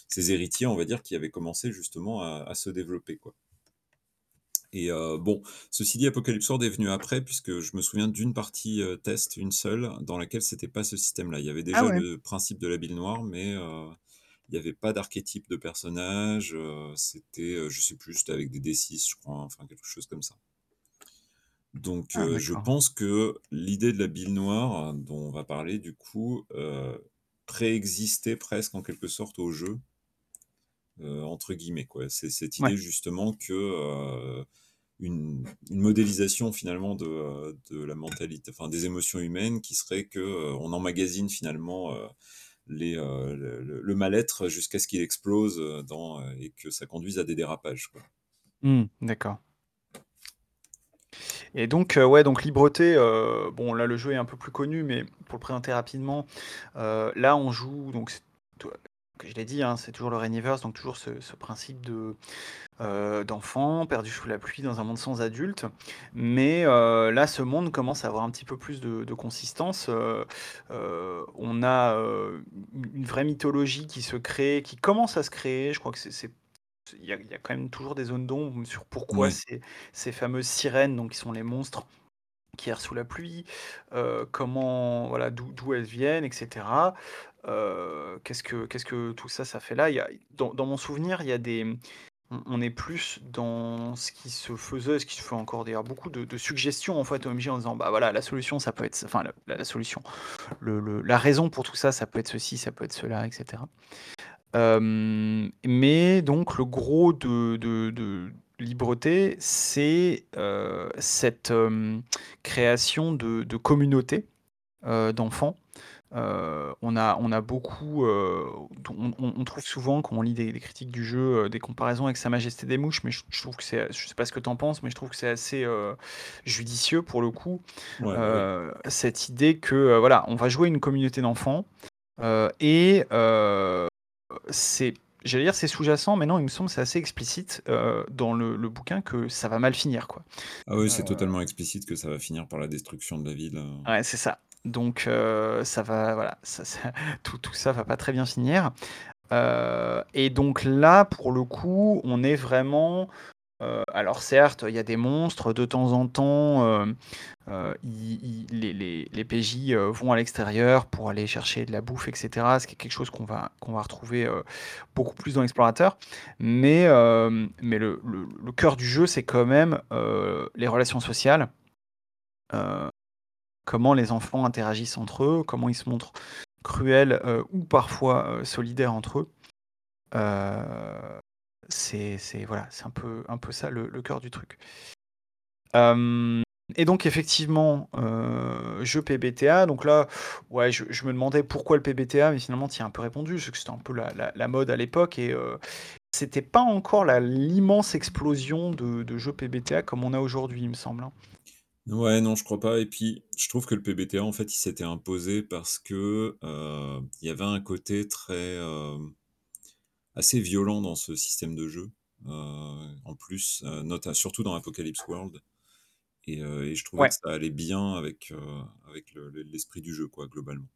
Ses héritiers, on va dire, qui avaient commencé justement à à se développer, quoi. Et bon, ceci dit, Apocalypse World est venu après puisque je me souviens d'une partie, test, une seule, dans laquelle c'était pas ce système-là. Il y avait Ah déjà ouais? le principe de la bille noire, mais il y avait pas d'archétype de personnage, heu, c'était, heu, je sais plus, c'était avec des D6 je crois, enfin quelque chose comme ça. Donc Ah heu, je pense que l'idée de la bille noire, dont on va parler du coup, heu, préexistait presque en quelque sorte au jeu entre guillemets, quoi. C'est cette Ouais. idée justement que, une une modélisation finalement de, de la mentalité, enfin des émotions humaines qui serait que, on emmagasine finalement, heu, le mal-être jusqu'à ce qu'il explose, heu, dans, heu et que ça conduise à des dérapages. Mmh, d'accord. Et donc, ouais, donc Libreté, bon là le jeu est un peu plus connu, mais pour le présenter rapidement, là on joue donc je l'ai dit, hein, c'est toujours le Rainiverse, donc toujours ce ce principe de, heu, d'enfant perdu sous la pluie dans un monde sans adultes. Mais, heu, là ce monde commence à avoir un petit peu plus de de consistance, heu, on a, une vraie mythologie qui se crée, qui commence à se créer. Je crois que c'est il y a il y a quand même toujours des zones d'ombre sur pourquoi ces ces fameuses sirènes, donc qui sont les monstres qui errent sous la pluie, comment voilà, d'où elles viennent et Heu, qu'est-ce que que tout ça, ça fait là? Dans mon souvenir, il y a des, on est plus dans ce qui se faisait, ce qui se fait encore d'ailleurs beaucoup de suggestions en fait MJ en disant: «Bah voilà, la solution ça peut être ça», enfin la solution, la raison pour tout ça, ça peut être ceci, ça peut être cela et cetera. Hem, mais donc le gros de de Libreté, c'est, heu, cette, création de communautés, heu, d'enfants. Heu, on a on a beaucoup, heu, on on on trouve souvent quand on lit des des critiques du jeu, heu, des comparaisons avec Sa Majesté des Mouches, mais je je trouve que c'est je sais pas ce que tu en penses, mais je trouve que c'est assez, heu, judicieux pour le coup. Ouais, bah, oui. Heu, cette idée que, heu, voilà, on va jouer une communauté d'enfants, heu et heu, c'est j'allais dire c'est sous-jacent, mais non, il me semble c'est assez explicite, heu, dans le le bouquin que ça va mal finir, quoi. Ah oui, c'est totalement explicite que ça va finir par la destruction de la ville, heu Ouais, c'est ça. Donc heu, ça va voilà, ça tout tout ça va pas très bien finir. Heu et donc là, pour le coup, on est vraiment, heu, alors certes, il y a des monstres de temps en temps, les les les PJ, vont à l'extérieur pour aller chercher de la bouffe et cetera, ce qui est quelque chose qu'on va qu'on va retrouver, beaucoup plus dans l'explorateur. Mais mais le le cœur du jeu, c'est quand même, les relations sociales. Comment les enfants interagissent entre eux, comment ils se montrent cruels, heu, ou parfois, heu, solidaires entre eux. Heu, c'est voilà, un peu un peu ça le cœur du truc. Et donc effectivement, jeu PBTA, donc là, ouais, je me demandais pourquoi le PBTA, mais finalement tu as un peu répondu. C'est que c'était un peu la mode à l'époque et c'était pas encore l'immense explosion de de jeux PBTA comme on a aujourd'hui, il me semble, hein. Ouais, non, je crois pas et puis je trouve que le PBTA, en fait, il s'était imposé parce que, heu, il y avait un côté très, hem, assez violent dans ce système de jeu. Heu, en plus, heu, nota surtout dans Apocalypse World et heu et je trouvais que Ouais. ça allait bien avec, heu, avec le le l'esprit du jeu, quoi, globalement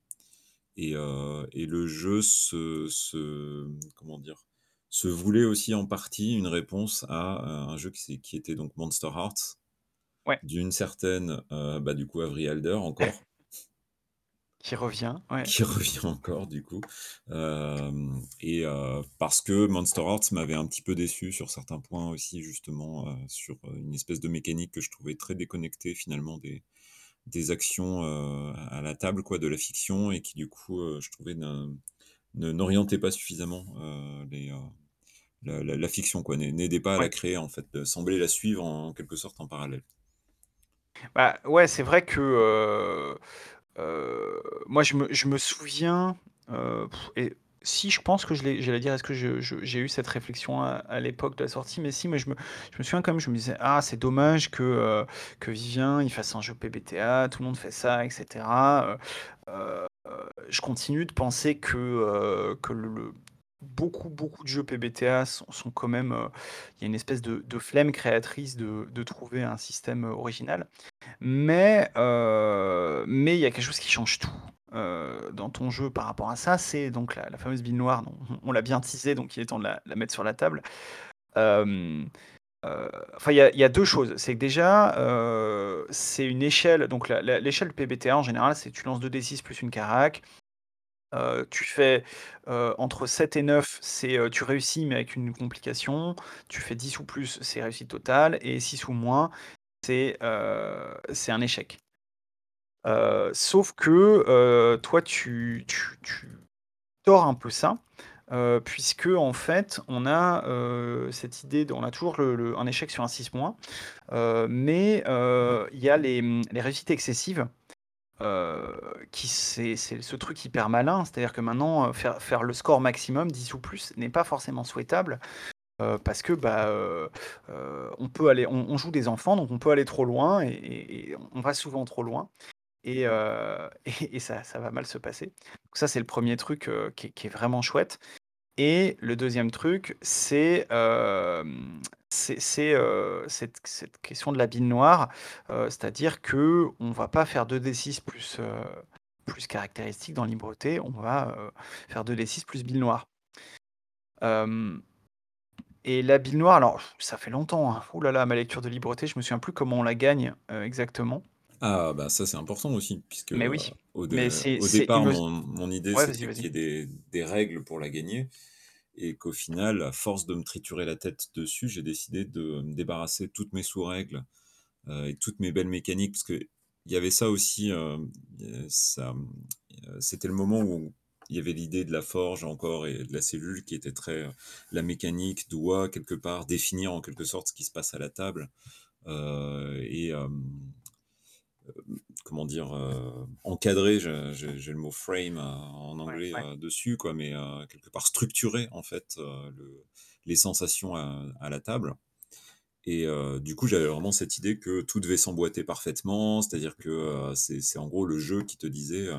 et heu et le jeu se se, mmh, comment dire? Se voulait aussi en partie une réponse à, heu, un jeu qui s'est qui était donc Monster Hearts Ouais. d'une certaine, heu, bah, du coup, Avery Alder encore Qui revient, ouais. qui revient encore du coup, hem et heu, parce que Monster Hearts m'avait un petit peu déçu sur certains points aussi justement, heu, sur, heu, une espèce de mécanique que je trouvais très déconnectée finalement des des actions, heu, à la table quoi, de la fiction et qui du coup, heu, je trouvais ne ne n'orientait pas suffisamment, heu, les, heu, la la la fiction quoi, n'ai n'aidait pas à la Ouais. créer en fait, heu, semblait la suivre en quelque sorte en parallèle. Bah, ouais, c'est vrai que, heu heu, moi je me je me souviens, Heu, et si je pense que je l'ai j'allais dire est-ce que je j'ai eu cette réflexion à l'époque de la sortie, mais si, mais je me je me souviens quand même, je me disais: «Ah c'est dommage que, que Vivien il fasse un jeu PBTA, tout le monde fait ça et cetera», heu heu je continue de penser que, que le beaucoup, beaucoup de jeux PBTA sont quand même, heu, il y a une espèce de flemme créatrice de trouver un système, heu, original. Mais heu, mais il y a quelque chose qui change tout, dans ton jeu par rapport à ça, c'est donc la la fameuse bille noire on l'a bien teasé, donc il est temps de la mettre sur la table. Enfin il y a 2 choses, c'est que déjà, c'est une échelle, donc l'échelle PBTA en général, c'est tu lances 2 D6 plus une carac, heu, tu fais, heu, entre 7 et 9, c'est, heu, tu réussis mais avec une complication, tu fais 10 ou plus, c'est réussite totale. Et 6 ou moins, c'est, heu, c'est un échec. Heu, sauf que, heu, toi tu tu tu tords un peu ça, heu, puisqu'en fait on a, heu, cette idée de on a toujours le le un échec sur un 6-, heu, mais heu, il y a les, mmh, les réussites excessives, heu, qui c'est ce truc hyper malin, c'est-à-dire que maintenant, heu, faire faire le score maximum 10 ou plus n'est pas forcément souhaitable, heu, parce que, bah, on peut aller on joue des enfants, donc on peut aller trop loin et on va souvent trop loin et et ça ça va mal se passer. Donc ça, c'est le 1er truc, qui est vraiment chouette et le 2e truc, c'est, c'est c'est, heu, cette cette question de la bille noire, heu, c'est-à-dire qu'on va pas faire 2 D6 plus, heu, plus caractéristique dans Libreté, on va, heu, faire 2 D6 plus bille noire. Hem et la bille noire, alors ça fait longtemps, hein, ouh là là, ma lecture de Libreté, je me souviens plus comment on la gagne, heu, exactement. Ah bah ça, c'est important aussi puisque, Mais oui, au mais dé c'est au c'est il départ, me s mon mon idée, ouais, vas-y, c'était qu'il vas-y. y ait des des règles pour la gagner et qu'au final, à force de me triturer la tête dessus, j'ai décidé de me débarrasser de toutes mes sous-règles, heu et toutes mes belles mécaniques. Parce qu'il y avait ça aussi, heu, ça, heu, c'était le moment où il y avait l'idée de la forge encore et de la cellule qui était très, la mécanique doit quelque part définir en quelque sorte ce qui se passe à la table, et comment dire? Heu, encadrer, je j'ai le mot frame, heu, en anglais, ouais. heu, dessus quoi, mais quelque part structurer en fait, le les sensations à à la table et du coup, j'avais vraiment cette idée que tout devait s'emboîter parfaitement. C'est-à-dire que, c'est en gros le jeu qui te disait,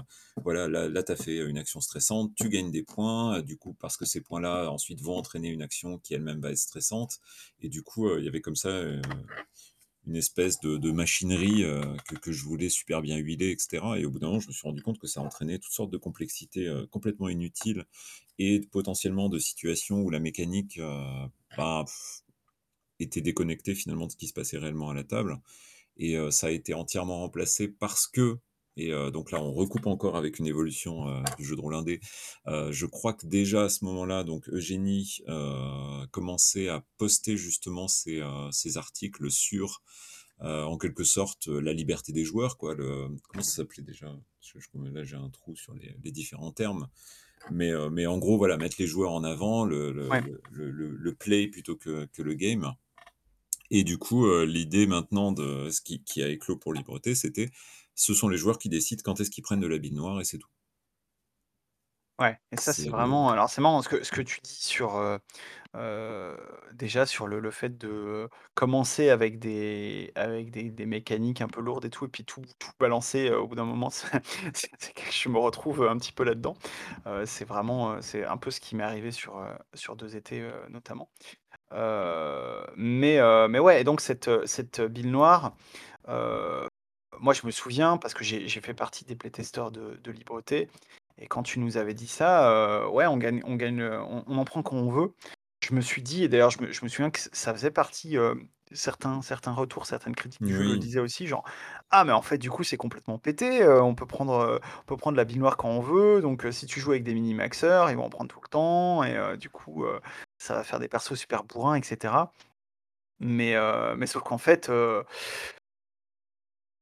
«Voilà, là là tu as fait une action stressante, tu gagnes des points, du coup parce que ces points-là ensuite vont entraîner une action qui elle-même va être stressante» et du coup, il y avait comme ça, une espèce de de machinerie, heu, que je voulais super bien huiler et cetera. Et au bout d'un moment, je me suis rendu compte que ça entraînait toutes sortes de complexités, heu, complètement inutiles et potentiellement de situations où la mécanique, heu, bah, était déconnectée finalement de ce qui se passait réellement à la table. Et ça a été entièrement remplacé parce que et heu, donc là, on recoupe encore avec une évolution, heu, du jeu de rôle indé. Heu, je crois que déjà à ce moment-là, donc Eugénie, commençait à poster justement ses, articles sur, en quelque sorte, la liberté des joueurs quoi, le comment ça s'appelait déjà? Parce que je là, j'ai un trou sur les les différents termes, mais en gros, voilà, mettre les joueurs en avant, le Ouais. play plutôt que que le game et du coup, l'idée maintenant de ce qui qui a éclos pour Libreté, c'était: ce sont les joueurs qui décident quand est-ce qu'ils prennent de la bille noire et c'est tout. Ouais et ça, c'est vraiment alors c'est marrant ce que ce que tu dis sur, heu heu, déjà sur le le fait de commencer avec des avec des des mécaniques un peu lourdes et tout et puis tout tout balancer, au bout d'un moment, c'est que je me retrouve, un petit peu là-dedans. C'est vraiment, c'est un peu ce qui m'est arrivé sur, sur 2 étés, notamment. Mais mais ouais et donc cette, cette bille noire, moi je me souviens parce que j'ai j'ai fait partie des playtesteurs de de Libreté et quand tu nous avais dit ça, heu, ouais, on gagne on gagne, on on en prend quand on veut. Je me suis dit et d'ailleurs je me je me souviens que ça faisait partie, hem, certains certains retours, certaines critiques jeu le disaient aussi genre: «Ah mais en fait du coup c'est complètement pété, heu, on peut prendre, on peut prendre la bille noire quand on veut donc heu, si tu joues avec des mini-maxeurs, ils vont en prendre tout le temps et du coup, ça va faire des persos super bourrins et cetera». Mais mais sauf qu'en fait,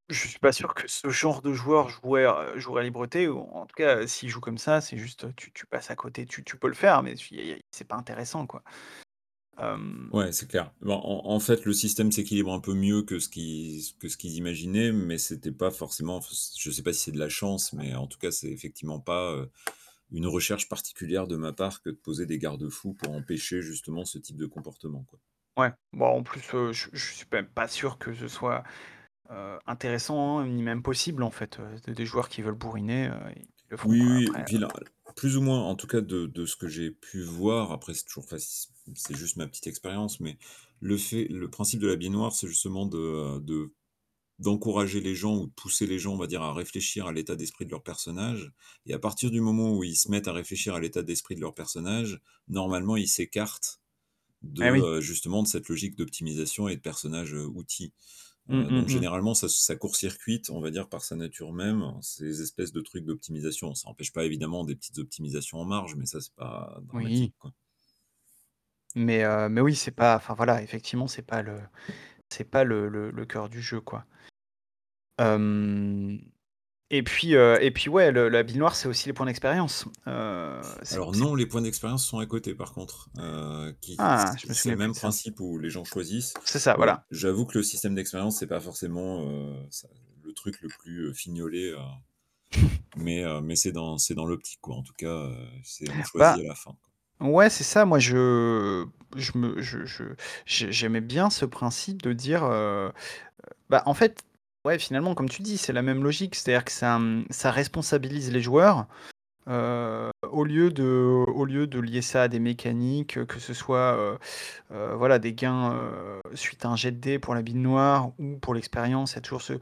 je suis pas sûr que ce genre de joueur jouait, heu, jouerait à Libreté ou en tout cas, heu, s'il joue comme ça, c'est juste, heu, tu tu passes à côté. Tu tu peux le faire mais y c'est pas intéressant quoi. Hem Ouais, c'est clair. En en fait, le système s'équilibre un peu mieux que ce qu'ils que ce qu'ils imaginaient, mais c'était pas forcément je sais pas si c'est de la chance, mais en tout cas, c'est effectivement pas, heu une recherche particulière de ma part que de poser des garde-fous pour empêcher justement ce type de comportement, quoi. Ouais, bon en plus, heu, je je suis même pas sûr que ce soit, heu, intéressant, hein, ni même possible en fait, heu, des joueurs qui veulent bourriner, heu, ils le font Oui, quoi oui et après, puis heu là, plus ou moins, en tout cas de de ce que j'ai pu voir, après c'est toujours faci c'est juste ma petite expérience, mais le fait le principe de la baignoire, c'est justement de, d'encourager les gens ou de pousser les gens, on va dire, à réfléchir à l'état d'esprit de leur personnage et à partir du moment où ils se mettent à réfléchir à l'état d'esprit de leur personnage, normalement, ils s'écartent de, oui. heu, justement de cette logique d'optimisation et de personnage, outil. Mmh, Heu, mmh donc mh. généralement ça ça court-circuite, on va dire, par sa nature même, ces espèces de trucs d'optimisation. Ça empêche pas évidemment des petites optimisations en marge, mais ça, c'est pas Oui, dramatique, quoi. mais heu, mais oui, c'est pas enfin voilà, effectivement, c'est pas le c'est pas le le le cœur du jeu, quoi. Et puis, heu et puis ouais, le la bille noire, c'est aussi les points d'expérience. C'est Alors c'est non, les points d'expérience sont à côté par contre, heu, qui ah, je me c'est le plus même de ça. principe où les gens choisissent, C'est ça, voilà. j'avoue que le système d'expérience, c'est pas forcément, ça le truc le plus, fignolé, mais mais c'est dans c'est dans l'optique, quoi. En tout cas, c'est on choisit Bah à la fin, quoi. Ouais, c'est ça. Moi, je je me je je j'ai j'aimais bien ce principe de dire, bah, en fait, ouais, finalement, comme tu dis, c'est la même logique. C'est-à-dire que ça, responsabilise les joueurs, heu, au lieu de lier ça à des mécaniques, que ce soit, heu, voilà, des gains, suite à un jet de dés pour la bille noire ou pour l'expérience. Il y a toujours ce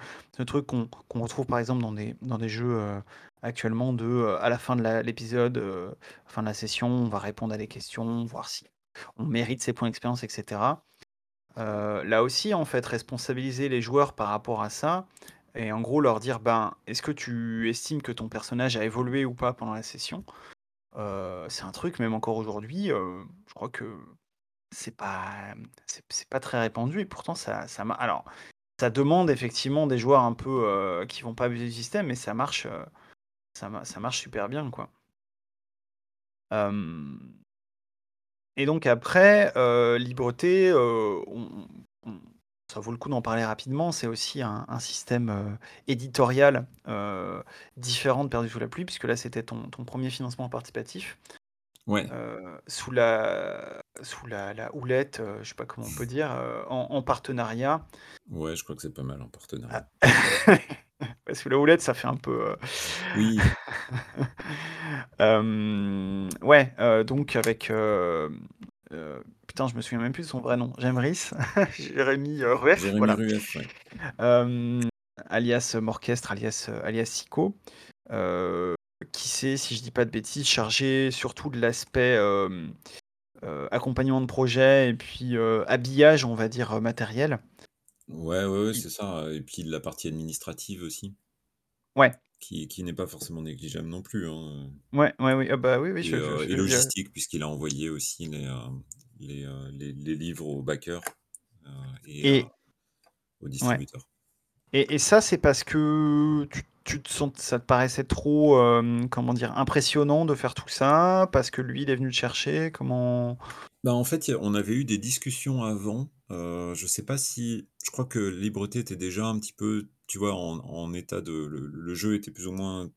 truc qu'on retrouve, par exemple, dans des dans des jeux, actuellement de, à la fin de l'épisode, fin de la session, on va répondre à des questions, voir si on mérite ses points d'expérience et cetera. Heu, là aussi, en fait, responsabiliser les joueurs par rapport à ça et en gros leur dire: «Ben, est-ce que tu estimes que ton personnage a évolué ou pas pendant la session?» heu, c'est un truc, même encore aujourd'hui, heu, je crois que c'est pas, pas très répandu et pourtant ça demande effectivement des joueurs un peu, qui vont pas abuser du système mais ça marche, ça ma ça marche super bien, quoi. Et donc après, heu, Libreté, on ça vaut le coup d'en parler rapidement, c'est aussi un système, heu, éditorial, heu, différent de Perdu sous la pluie puisque là, c'était ton 1 financement participatif, Ouais, heu, sous la sous la la houlette, heu, je sais pas comment on peut dire, heu, en en partenariat. Ouais, je crois que c'est pas mal en partenariat. Ah. Parce que la houlette, ça fait un peu, heu Oui, ouais, donc avec, putain, je me souviens même plus de son vrai nom. Jamrys, Jérémy, heu, Rueff, Jérémy voilà, Rueff, ouais. alias Morchestre, alias, alias Sico, qui s'est, si je dis pas de bêtises, chargé surtout de l'aspect, accompagnement de projet et puis, habillage, on va dire, matériel. Ouais, ouais, ouais, c'est ça, et puis la partie administrative aussi, ouais, qui qui n'est pas forcément négligeable non plus, hein, ouais, ouais, oui, ah bah, oui, oui, et je je logistique puisqu'il a envoyé aussi les, hem, les, heu, les les livres aux backers, et aux ouais. distributeurs. Et ça, c'est parce que tu te sens ça te paraissait trop, hem, comment dire? Impressionnant de faire tout ça? Parce que lui, il est venu te chercher? Comment? Bah, en fait, on avait eu des discussions avant, heu, je sais pas si je crois que Libreté était déjà un petit peu, tu vois, en état de le jeu était plus ou moins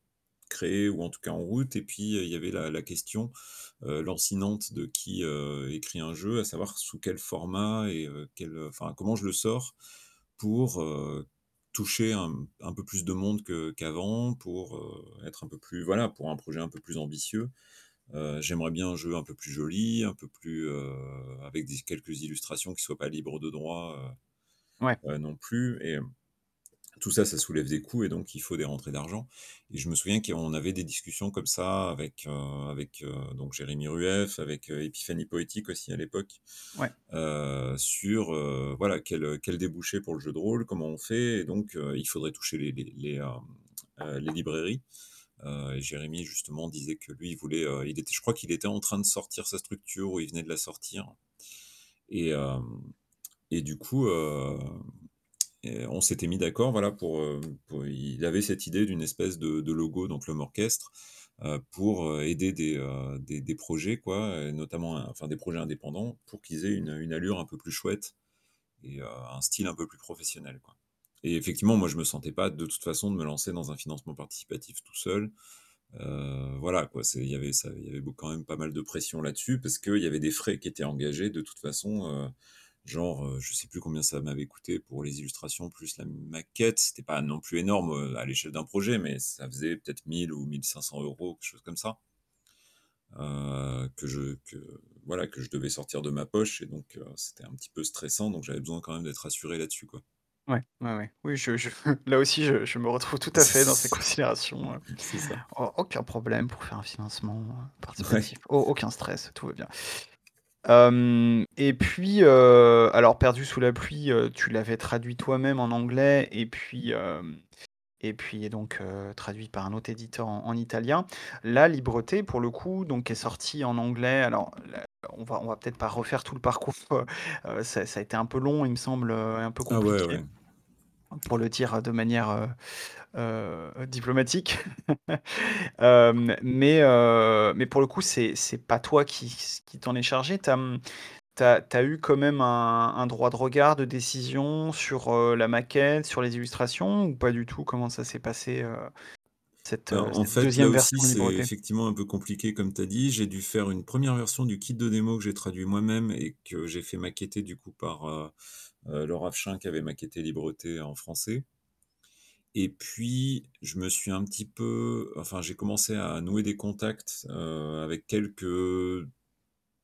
créé ou en tout cas en route et puis, heu, il y avait la question, heu, lancinante de qui, écrit un jeu, à savoir sous quel format et enfin, comment je le sors pour, toucher un un peu plus de monde que qu'avant, pour, heu, être un peu plus voilà, pour un projet un peu plus ambitieux. Heu, j'aimerais bien un jeu un peu plus joli, un peu plus, heu, avec des quelques illustrations qui soient pas libres de droit, Ouais, non plus et tout ça, ça soulève des coûts et donc il faut des rentrées d'argent. Et je me souviens qu'on avait des discussions comme ça avec, heu, avec, heu, donc Jérémy Rueff, avec, Épiphanie Poétique aussi à l'époque, ouais, heu, sur, voilà, quel, quel débouché pour le jeu de rôle, comment on fait. Et donc il faudrait toucher les les les, librairies. Et Jérémy justement disait que lui, il voulait, il était je crois qu'il était en train de sortir sa structure ou il venait de la sortir. Et et du coup, on s'était mis d'accord, voilà, pour, heu, pour il avait cette idée d'une espèce de logo, donc l'homme orchestre, heu, pour, heu, aider des, des projets quoi, notamment, euh, enfin des projets indépendants pour qu'ils aient une, une allure un peu plus chouette et un style un peu plus professionnel, quoi. Et effectivement, moi je me sentais pas de toute façon de me lancer dans un financement participatif tout seul. Voilà quoi, il y avait quand même pas mal de pression là-dessus parce qu'il y avait des frais qui étaient engagés de toute façon, genre, heu, je sais plus combien ça m'avait coûté pour les illustrations plus la maquette. C'était pas non plus énorme, heu, à l'échelle d'un projet, mais ça faisait peut-être 1000 ou 1 500 €, quelque chose comme ça. Heu, que je que voilà, que je devais sortir de ma poche et donc c'était un petit peu stressant, donc j'avais besoin quand même d'être rassuré là-dessus, quoi. Ouais, ouais, ouais. Oui, je je là aussi, je je me retrouve tout à fait dans ces considérations, ça. au aucun problème pour faire un financement, Ouais. participatif. Au aucun stress, tout va bien. Hem et puis, heu, alors Perdu sous la pluie, heu, tu l'avais traduit toi-même en anglais et puis, hem et puis donc, heu, traduit par un autre éditeur en en italien. Là, Libreté, pour le coup, donc est sorti en anglais. Alors là, on va on va peut-être pas refaire tout le parcours, heu heu, ça ça a été un peu long, il me semble, heu, et un peu Ah ouais, compliqué, ouais. Pour le dire de manière, heu heu, diplomatique. Hem, mais mais pour le coup, c'est c'est pas toi qui qui t'en est chargé. Tu as, eu quand même un un droit de regard, de décision sur, la maquette, sur les illustrations ou pas du tout? Comment ça s'est passé, cette, Ben, heu, en cette fait, là 2e aussi, version c'est Libreté? effectivement un peu compliqué comme tu as dit. J'ai dû faire une 1re version du kit de démo que j'ai traduit moi-même et que j'ai fait maqueter du coup par, heu, Laure Afshin qui avait maquetté Libreté en français. Et puis, je me suis un petit peu enfin, j'ai commencé à nouer des contacts, heu, avec quelques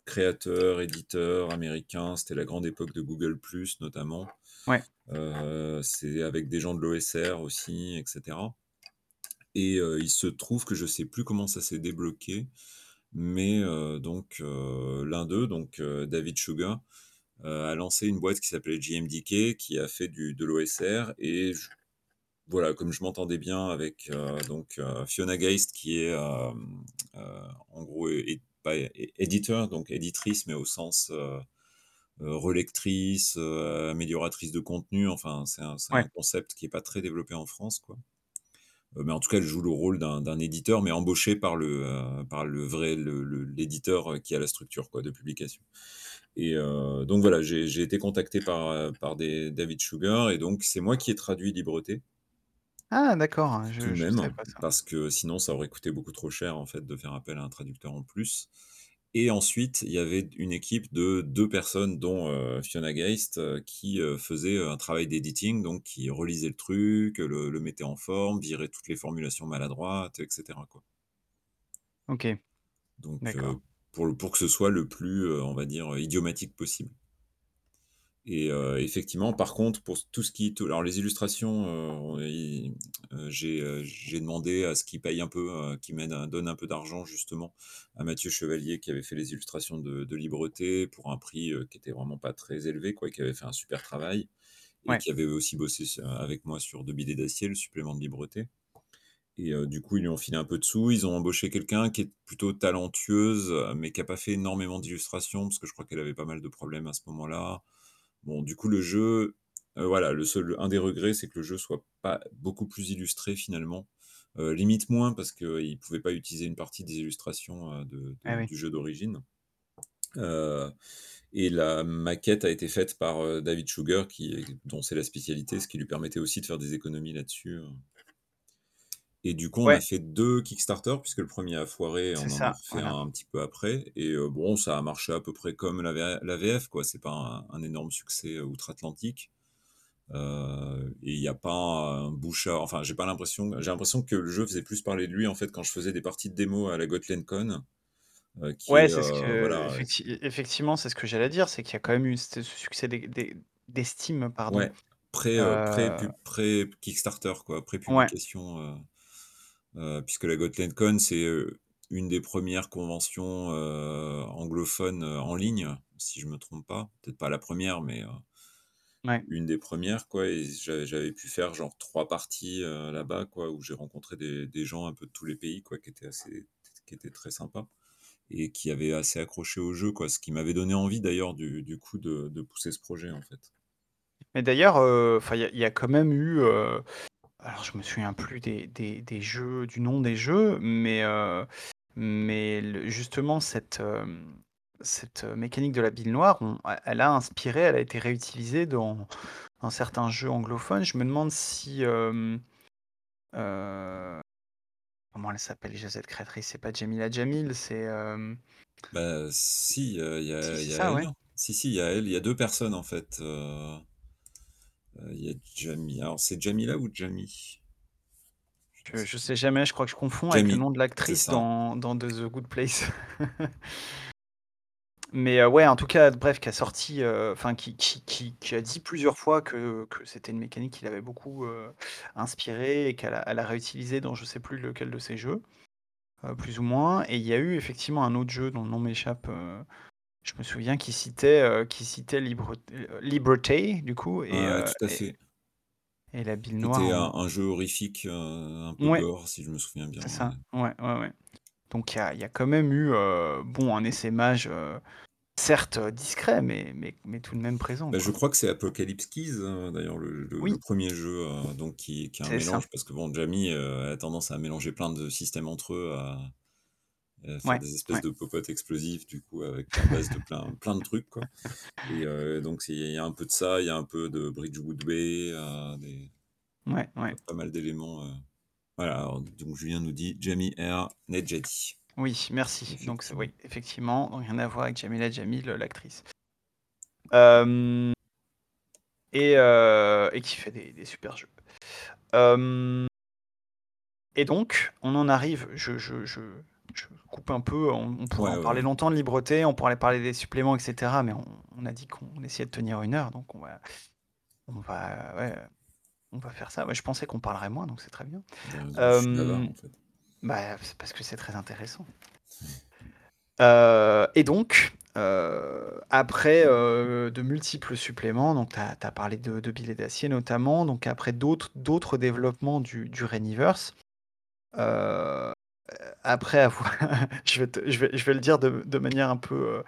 créateurs, éditeurs américains. C'était la grande époque de Google+ notamment. Ouais. Heu, c'est avec des gens de l'OSR aussi et cetera. Et il se trouve que je sais plus comment ça s'est débloqué, mais donc l'un d'eux, donc David Sugar, a lancé une boîte qui s'appelait JMDK, qui a fait du de l'OSR et voilà, comme je m'entendais bien avec, heu, donc heu, Fiona Geist qui est, en gros pas éditeur, donc éditrice, mais au sens, relectrice, amélioratrice de contenu, enfin, c'est un concept qui est pas très développé en France, quoi. Mais en tout cas, elle joue le rôle d'un d'un éditeur, mais embauché par le, par le vrai le le l'éditeur, heu, qui a la structure, quoi, de publication. Et heu, donc voilà, j'ai j'ai été contacté par, heu, par des David Sugar et donc c'est moi qui ai traduit Libreté Ah d'accord, tout je de je même, savais pas ça. parce que sinon ça aurait coûté beaucoup trop cher, en fait, de faire appel à un traducteur en plus. Et ensuite, il y avait une équipe de 2 personnes, dont, heu, Fiona Geist, qui, faisait, un travail d'editing, donc qui relisait le truc, le le mettait en forme, virait toutes les formulations maladroites et cetera, quoi. OK. Donc D'accord. Pour que ce soit le plus, heu, on va dire, heu, idiomatique possible. Et heu, effectivement, par contre, pour tout ce qui est alors les illustrations, j'ai, demandé à ce qu'ils payent un peu, à donnent un peu d'argent justement à Mathieu Chevalier qui avait fait les illustrations de de Libreté pour un prix, qui était vraiment pas très élevé quoi, qui avait fait un super travail et Ouais. qui avait aussi bossé avec moi sur «2 bidets d'acier», le supplément de Libreté. Et heu, du coup, ils lui ont filé un peu de sous. Ils ont embauché quelqu'un qui est plutôt talentueuse, heu, mais qui a pas fait énormément d'illustrations parce que je crois qu'elle avait pas mal de problèmes à ce moment-là. Bon, du coup, le jeu, heu, voilà, le seul un des regrets, c'est que le jeu soit pas beaucoup plus illustré finalement. Heu, limite moins parce qu'ils pouvaient pas utiliser une partie des illustrations, heu, de de Ah oui. du jeu d'origine. Heu et la maquette a été faite par, heu, David Sugar qui est dont c'est la spécialité, ce qui lui permettait aussi de faire des économies là-dessus, heu et du coup, on a Ouais. fait 2 Kickstarter puisque le 1er a foiré, C'est on en a ça, fait voilà. un petit peu après et heu, bon, ça a marché à peu près comme la V la VF quoi. C'est pas un un énorme succès outre-Atlantique. Heu et il y a pas un bouche à enfin, j'ai pas l'impression j'ai l'impression que le jeu faisait plus parler de lui, en fait, quand je faisais des parties de démo à la GotlenCon, heu, qui Ouais, est, c'est ce heu, que voilà, effecti effectivement, c'est ce que j'allais dire, c'est qu'il y a quand même eu ce ce succès d'estime, pardon, Ouais, pré, heu, heu pré-pub pré-Kickstarter quoi, Ouais. pré-publication, heu heu, puisque la GotlenCon, c'est, heu, une des 1res conventions, heu, anglophones, en ligne, si je me trompe pas. Peut-être pas la 1re, mais Ouais. une des 1res quoi et j'avais pu faire genre 3 parties, là-bas quoi, où j'ai rencontré des des gens un peu de tous les pays quoi, qui étaient assez qui étaient très sympas et qui avaient assez accroché au jeu quoi. Ce qui m'avait donné envie d'ailleurs du du coup de de pousser ce projet, en fait. Mais d'ailleurs, il y a il y a quand même eu, alors je me souviens plus des des des jeux du nom des jeux, mais heu, mais le justement cette, hem, cette, heu, mécanique de la bille noire, on elle a inspiré, elle a été réutilisée dans dans certains jeux anglophones. Je me demande si, comment elle s'appelle déjà cette créatrice? C'est pas Jamila Jamil, c'est, hem Bah, si, il y Si, a il c'est y a ça, elle, ouais. hein. Si, si, il y a elle, il y a 2 personnes en fait, il y a Jami alors c'est Jamila ou Jami? Je ne Je sais jamais, je crois que je confonds avec le nom de l'actrice dans dans The Good Place. Mais, heu, ouais, en tout cas, bref, qui a sorti, heu, enfin qui qui qui qui a dit plusieurs fois que que c'était une mécanique qui l'avait beaucoup, heu, inspiré et qu'elle a elle a réutilisé dans je sais plus lequel de ses jeux, plus ou moins et il y a eu effectivement un autre jeu dont le nom m'échappe, je me souviens qui citait, heu, Liberté du coup et Ouais, heu tout à et fait. et la bille noire était un en un jeu horrifique, heu, un peu Ouais, gore si je me souviens bien, c'est ouais. ça. Ouais, ouais, ouais. Donc il y a il y a quand même eu, bon, un essaimage, certes discret, mais mais mais tout de même présent, Bah, je quoi. crois que c'est Apocalypse Keys, heu, d'ailleurs le le le Oui. 1er jeu, donc qui qui est un C'est ça. mélange parce que bon, Jami, heu, a tendance à mélanger plein de systèmes entre eux, Ouais, des espèces ouais. de popotes explosifs du coup avec à base de plein plein de trucs, quoi et heu, donc il y a un peu de ça, il y a un peu de Bridgewood Bay, heu, des Ouais, pas mal d'éléments, heu, voilà, alors donc Julien nous dit: «Jami R. Nedjadi». Oui, merci. Donc Effectivement. oui, effectivement, rien à voir avec Jamila Jamil, l'actrice. Et et qui fait des des super jeux. Et donc on en arrive je je je je coupe un peu, on on pourrait Ouais, en parler ouais. longtemps de Libreté, on pourrait parler des suppléments et cetera, mais on on a dit qu'on essayait de tenir 1 heure, donc on va on va ouais, on va faire ça. Je pensais qu'on parlerait moins, donc c'est très bien. En fait. bah, c'est parce que c'est très intéressant. Heu et donc, heu, après, de multiples suppléments, donc tu as parlé de de Billets d'Acier notamment, donc après d'autres développements du du Rainiverse, heu, après avoir je vais te je vais je vais le dire de de manière un peu, heu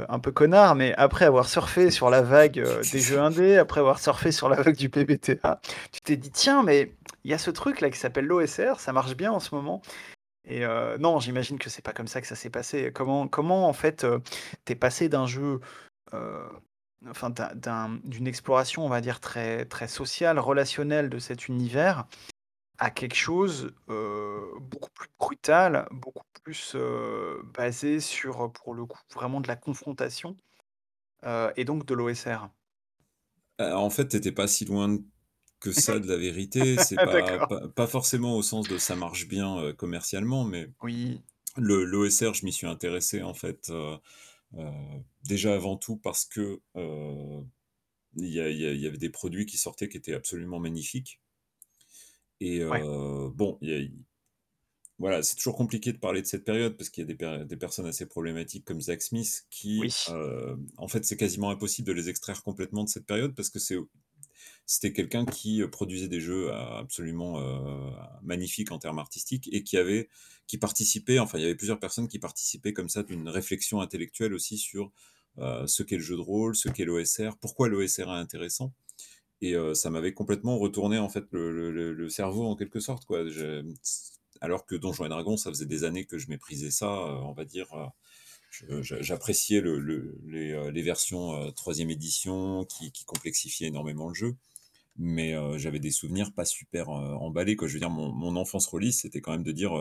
heu, un peu connard, mais après avoir surfé sur la vague, heu, des jeux indés, après avoir surfé sur la vague du PBTA, tu t'es dit: «Tiens, mais il y a ce truc là qui s'appelle l'OSR, ça marche bien en ce moment» et heu, non, j'imagine que c'est pas comme ça que ça s'est passé. Comment comment en fait, heu, tu es passé d'un jeu, heu, enfin d'un d'un d'une exploration, on va dire très très sociale, relationnelle de cet univers, à quelque chose, heu, beaucoup plus brutal, beaucoup plus, basé sur, pour le coup, vraiment de la confrontation, et donc de l'OSR? En fait, tu étais pas si loin que ça de la vérité. C'est pas D'accord. pas pas forcément au sens de ça marche bien, commercialement, mais Oui. le l'OSR, je m'y suis intéressé en fait, déjà avant tout parce que, heu, il y a il y a il y avait des produits qui sortaient qui étaient absolument magnifiques et Ouais. heu, bon, il y a i voilà, c'est toujours compliqué de parler de cette période parce qu'il y a des per des personnes assez problématiques comme Zak Smith qui, heu, en fait, c'est quasiment impossible de les extraire complètement de cette période parce que c'est c'était quelqu'un qui, heu, produisait des jeux absolument, magnifiques en termes artistiques et qui avait qui participait, enfin, il y avait plusieurs personnes qui participaient comme ça d'une réflexion intellectuelle aussi sur, ce qu'est le jeu de rôle, ce qu'est l'OSR, pourquoi l'OSR est intéressant et ça m'avait complètement retourné en fait le le cerveau en quelque sorte, quoi. Je alors que Donjons& et Dragons, ça faisait des années que je méprisais ça, on va dire, j'appréciais le le les, les versions, 3e édition qui qui complexifiaient énormément le jeu, mais j'avais des souvenirs pas super, emballés, quoi. Je veux dire mon mon enfance rôliste, c'était quand même de dire,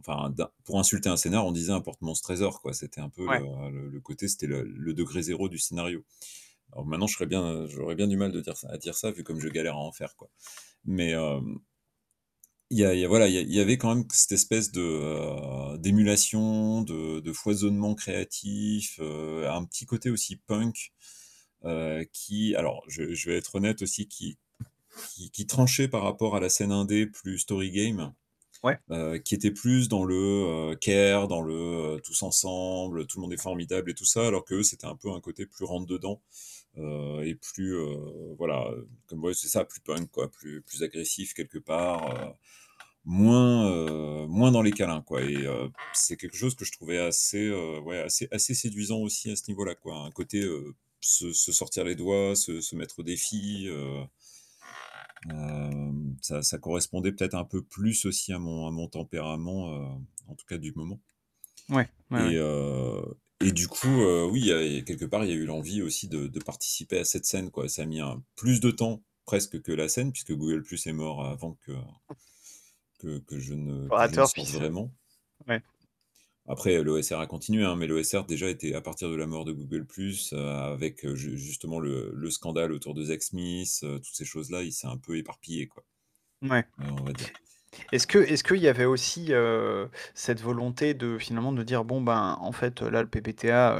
enfin pour insulter un scénar, on disait: «Apporte-moi ce trésor», quoi. C'était un peu le Ouais. le le côté, c'était le le degré 0 du scénario. Alors maintenant, je serais bien j'aurais bien du mal de dire ça à dire ça, vu comme je galère à en faire, quoi, mais hem il y a il y a voilà, il y a il y avait quand même cette espèce de, heu, d'émulation, de de foisonnement créatif, heu, un petit côté aussi punk, qui alors je je vais être honnête aussi, qui qui qui tranchait par rapport à la scène indé plus story game, Ouais. qui était plus dans le, care, dans le, heu, tous ensemble, tout le monde est formidable et tout ça, alors qu'eux, c'était un peu un côté plus rentre dedans, et plus, heu, voilà, comme ouais, c'est ça, plus punk, quoi, plus plus agressif quelque part, heu, moins, moins dans les câlins, quoi et c'est quelque chose que je trouvais assez, ouais, assez assez séduisant aussi à ce niveau-là, quoi. Un côté, se se sortir les doigts, se se mettre au défi, ça ça correspondait peut-être un peu plus aussi à mon à mon tempérament, en tout cas du moment Ouais, ouais, et ouais. Et du coup, heu, oui, il y a quelque part, il y a eu l'envie aussi de de participer à cette scène, quoi. Ça a mis un plus de temps presque que la scène puisque Google+ est mort avant que que que je ne que je ne Explorateur sens puisse, heu vraiment. ouais. Après l'OSR a continué, hein, mais l'OSR déjà était à partir de la mort de Google+, heu, avec, heu, ju justement le le scandale autour de Zach Smith, heu, toutes ces choses-là, il s'est un peu éparpillé quoi, Mouais. heu, on va dire. Est-ce que est-ce qu'il y avait aussi, cette volonté de finalement de dire: «Bon ben, en fait, là le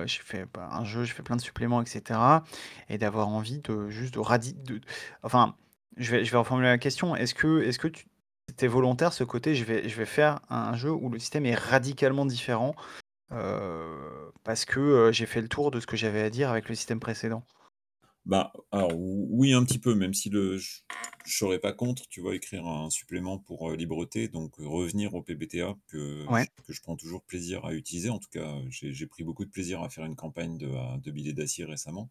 heu, j'ai fait, bah, un jeu, j'ai fait plein de suppléments et cetera» et d'avoir envie de juste de radi de enfin, je vais reformuler la question. Est-ce que est-ce que tu c'était volontaire ce côté: «Je vais faire un jeu où le système est radicalement différent, parce que, j'ai fait le tour de ce que j'avais à dire avec le système précédent»? Bah, alors ou oui un petit peu, même si le je serais pas contre, tu vois, écrire un supplément pour, heu, Libreté, donc revenir au PBTA que j Ouais. que je prends toujours plaisir à utiliser. En tout cas, j'ai j'ai pris beaucoup de plaisir à faire une campagne de, heu, de Billets d'Acier récemment.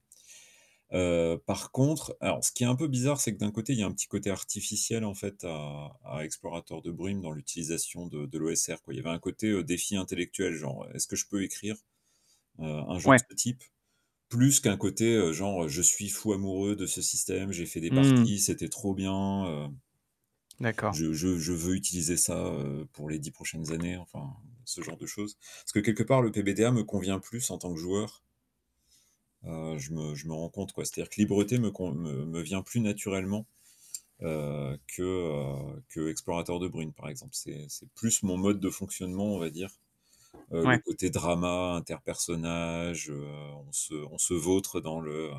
Heu, par contre, alors ce qui est un peu bizarre, c'est que d'un côté, il y a un petit côté artificiel en fait à à Explorateur de Brumes dans l'utilisation de de l'OSR quoi. Il y avait un côté, heu, défi intellectuel, genre: «Est-ce que je peux écrire, heu, un jeu de Ouais. ce type?» Plus qu'un côté, heu, genre: «Je suis fou amoureux de ce système, j'ai fait des Mmh. parties, c'était trop bien, heu, D'accord. je je je veux utiliser ça, heu, pour les 10 prochaines années», enfin, ce genre de choses. Parce que quelque part le PBTA me convient plus en tant que joueur. Heu, je me je me rends compte quoi. C'est-à-dire que Libreté me con me me vient plus naturellement, heu, que, heu, que Explorateur de Brumes par exemple. C'est c'est plus mon mode de fonctionnement on va dire, heu, le Ouais. côté drama, interpersonnage, heu, on se on se vautre dans le,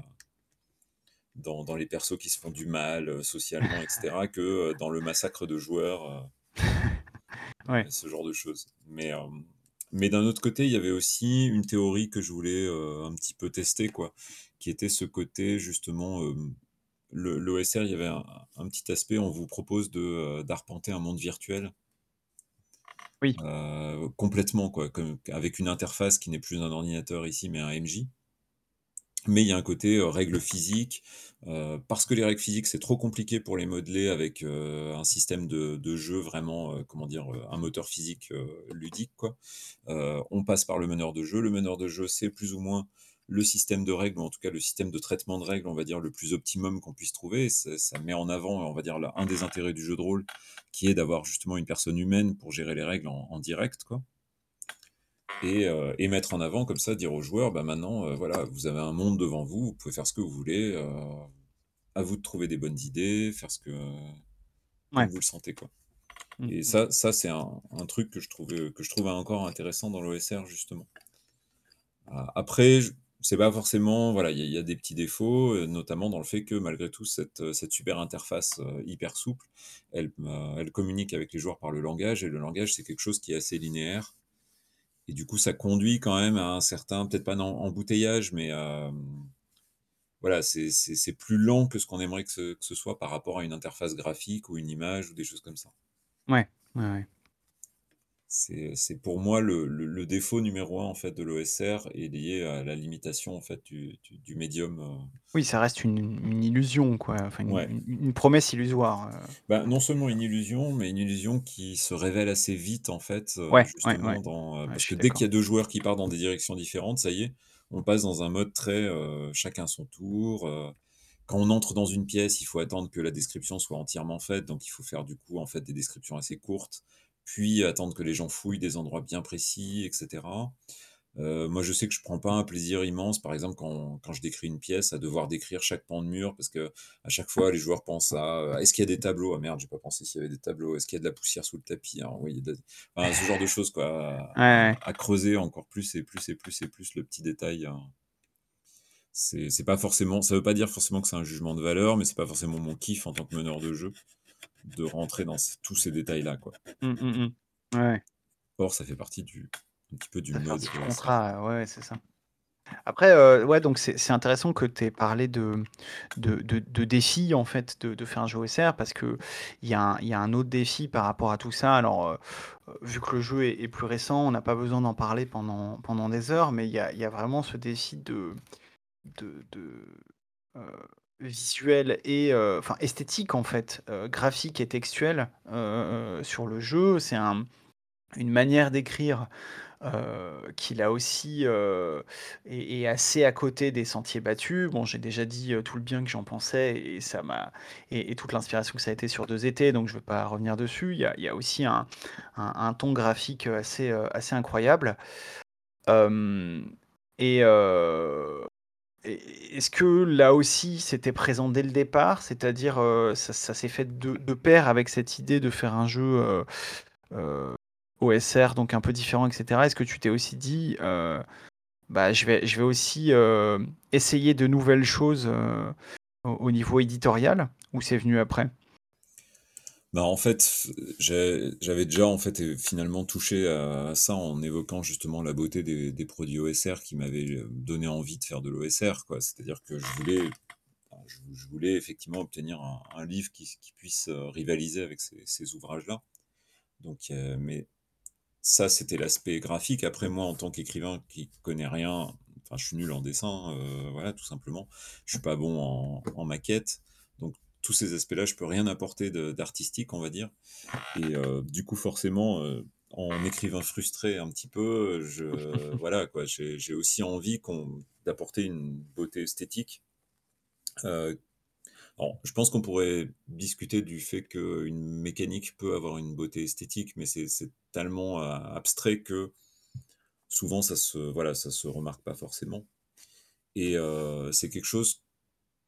dans dans les persos qui se font du mal, heu, socialement et cetera que, dans le massacre de joueurs, Ouais. ce genre de choses. Mais, mais d'un autre côté, il y avait aussi une théorie que je voulais, un petit peu tester quoi, qui était ce côté justement, le l'OSR, il y avait un un petit aspect, on vous propose de, d'arpenter un monde virtuel Oui. heu, complètement quoi, avec une interface qui n'est plus un ordinateur ici, mais un MJ. Mais il y a un côté, heu, règles physiques, heu, parce que les règles physiques, c'est trop compliqué pour les modeler avec, un système de jeu vraiment, comment dire? Un moteur physique, ludique quoi. On passe par le meneur de jeu. Le meneur de jeu, c'est plus ou moins le système de règles ou en tout cas le système de traitement de règles, on va dire le plus optimum qu'on puisse trouver. Ça ça met en avant, on va dire la un des intérêts du jeu de rôle, qui est d'avoir justement une personne humaine pour gérer les règles en en direct quoi et heu, et mettre en avant comme ça, dire aux joueurs: «Bah maintenant, heu, voilà, vous avez un monde devant vous, vous pouvez faire ce que vous voulez, heu, à vous de trouver des bonnes idées, faire ce que Ouais. vous le sentez quoi» Mmh et mh. ça ça c'est un un truc que je trouvais que je trouve encore intéressant dans l'OSR justement. A après c'est pas forcément voilà, il y a des petits défauts, heu, notamment dans le fait que malgré tout cette, heu, cette super interface, heu, hyper souple, elle elle communique avec les joueurs par le langage et le langage, c'est quelque chose qui est assez linéaire et du coup, ça conduit quand même à un certain peut-être pas un em embouteillage, mais, voilà, c'est c'est plus lent que ce qu'on aimerait que ce que ce soit par rapport à une interface graphique ou une image ou des choses comme ça. Ouais. Ouais, ouais. C'est c'est pour moi le le le défaut numéro 1 en fait de l'OSR est lié à la limitation en fait du du du médium, heu Oui, ça reste une une illusion quoi, enfin une Ouais. une une promesse illusoire, heu Bah, non seulement une illusion, mais une illusion qui se révèle assez vite en fait, heu, Ouais, ouais, ouais. justement dans, heu Ouais, je parce que suis dès qu'il d'accord. y a 2 joueurs qui partent dans des directions différentes, ça y est, on passe dans un mode très, chacun son tour, quand on entre dans une pièce, il faut attendre que la description soit entièrement faite, donc il faut faire du coup en fait des descriptions assez courtes, puis attendre que les gens fouillent des endroits bien précis et cetera. Heu, moi je sais que je prends pas un plaisir immense par exemple quand quand je décris une pièce à devoir décrire chaque pan de mur parce qu'à chaque fois les joueurs pensent à, heu: «Est-ce qu'il y a des tableaux? Ah merde, j'ai pas pensé s'il y avait des tableaux. Est-ce qu'il y a de la poussière sous le tapis? Ah oui, il y a de» enfin ce genre de choses quoi, à Ouais, creuser encore plus et plus et plus et plus le petit détail, hein. C'est c'est pas forcément ça veut pas dire forcément que c'est un jugement de valeur, mais c'est pas forcément mon kiff en tant que meneur de jeu, de rentrer dans tous ces détails là quoi. Mmh, mmh mh. Ouais, ouais. Or ça fait partie du un petit peu du Ça mode du contrat, ouais, c'est ça. Après, heu, ouais donc c'est intéressant que tu aies parlé de de de de défis en fait de de faire un jeu OSR parce qu'il y a un y a un autre défi par rapport à tout ça. Alors, heu, vu que le jeu est est plus récent, on n'a pas besoin d'en parler pendant pendant des heures, mais il y a y a vraiment ce défi de de de, heu, visuel et enfin esthétique en fait, heu, graphique et textuel, heu, sur le jeu. C'est un une manière d'écrire, qui là aussi, est assez à côté des sentiers battus. Bon, j'ai déjà dit, tout le bien que j'en pensais et ça m'a et toute l'inspiration que ça a été sur 2 étés, donc je vais pas revenir dessus. Il y a aussi un ton graphique, assez, incroyable. Et est-ce que là aussi, c'était présent dès le départ? C'est-à-dire, heu, ça s'est fait de pair avec cette idée de faire un jeu, heu heu, OSR, donc un peu différent et cetera? Est-ce que tu t'es aussi dit, «Bah, je vais aussi, essayer de nouvelles choses, au au niveau éditorial» ou c'est venu après? Bah, en fait, j'avais déjà, en fait, heu, finalement touché à ça en évoquant justement la beauté des des produits OSR qui m'avaient, heu, donné envie de faire de l'OSR. C'est-à-dire que je voulais je voulais effectivement obtenir un livre qui qui puisse, heu, rivaliser avec ces ouvrages-là. Donc mais ça, c'était l'aspect graphique. Après moi, en tant qu'écrivain qui connaît rien, enfin, je suis nul en dessin, voilà, tout simplement. Je suis pas bon en en maquette, donc tous ces aspects-là, je peux rien apporter d'artistique, on va dire et heu, du coup, forcément, heu, en écrivain frustré un petit peu, je voilà, quoi, j'ai aussi envie d'apporter une beauté esthétique. Heu, alors, je pense qu'on pourrait discuter du fait qu'une mécanique peut avoir une beauté esthétique, mais c'est tellement, abstrait que souvent ça se voilà, ça se remarque pas forcément et c'est quelque chose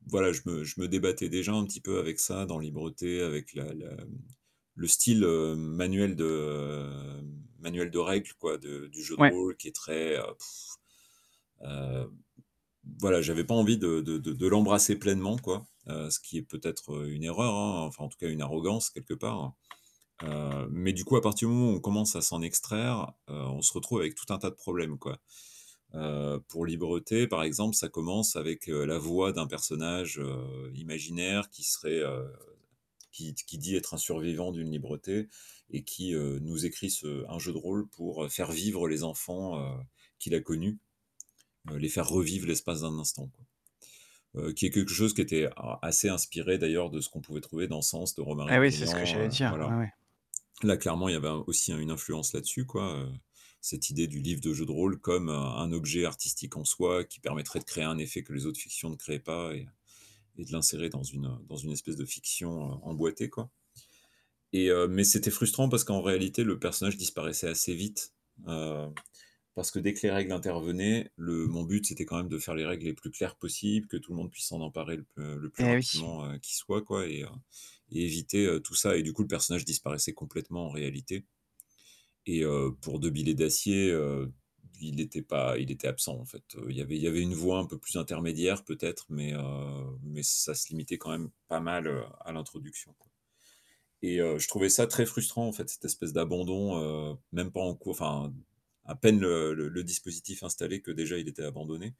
voilà, je me je me débattais déjà un petit peu avec ça dans Libreté, avec la la le style, heu, manuel de manuel de règles quoi, de du jeu de Ouais. rôle qui est très, heu, heu, voilà, j'avais pas envie de de de l'embrasser pleinement quoi, ce qui est peut-être, une erreur, hein, enfin en tout cas une arrogance quelque part. Mais du coup, à partir du moment où on commence à s'en extraire, on se retrouve avec tout un tas de problèmes quoi. Heu, pour Libreté, par exemple, ça commence avec, heu, la voix d'un personnage, heu, imaginaire qui serait, qui qui dit être un survivant d'une libreté et qui, nous écrit ce un jeu de rôle pour, faire vivre les enfants, qu'il a connus, les faire revivre l'espace d'un instant, quoi. Qui est quelque chose qui était a assez inspiré d'ailleurs de ce qu'on pouvait trouver dans Sens de Eh Romaric oui, c'est ce que j'allais dire. Ouais. Là, clairement, il y avait aussi une influence là-dessus, quoi, cette idée du livre de jeu de rôle comme un un objet artistique en soi qui permettrait de créer un effet que les autres fictions ne créaient pas et et de l'insérer dans une, heu, dans une espèce de fiction, heu, emboîtée, quoi. Et heu, mais c'était frustrant parce qu'en réalité, le personnage disparaissait assez vite, parce que dès que les règles intervenaient, le mon but, c'était quand même de faire les règles les plus claires possibles, que tout le monde puisse s'en emparer le plus Eh oui. rapidement, qui soit, quoi et éviter, tout ça. Et du coup, le personnage disparaissait complètement en réalité et pour 2 billets d'acier, il était pas il était absent, en fait, il y avait il y avait une voix un peu plus intermédiaire peut-être, mais mais ça se limitait quand même pas mal, à l'introduction, et je trouvais ça très frustrant, en fait, cette espèce d'abandon, même pas en cours enfin, à peine le dispositif installé que déjà il était abandonné.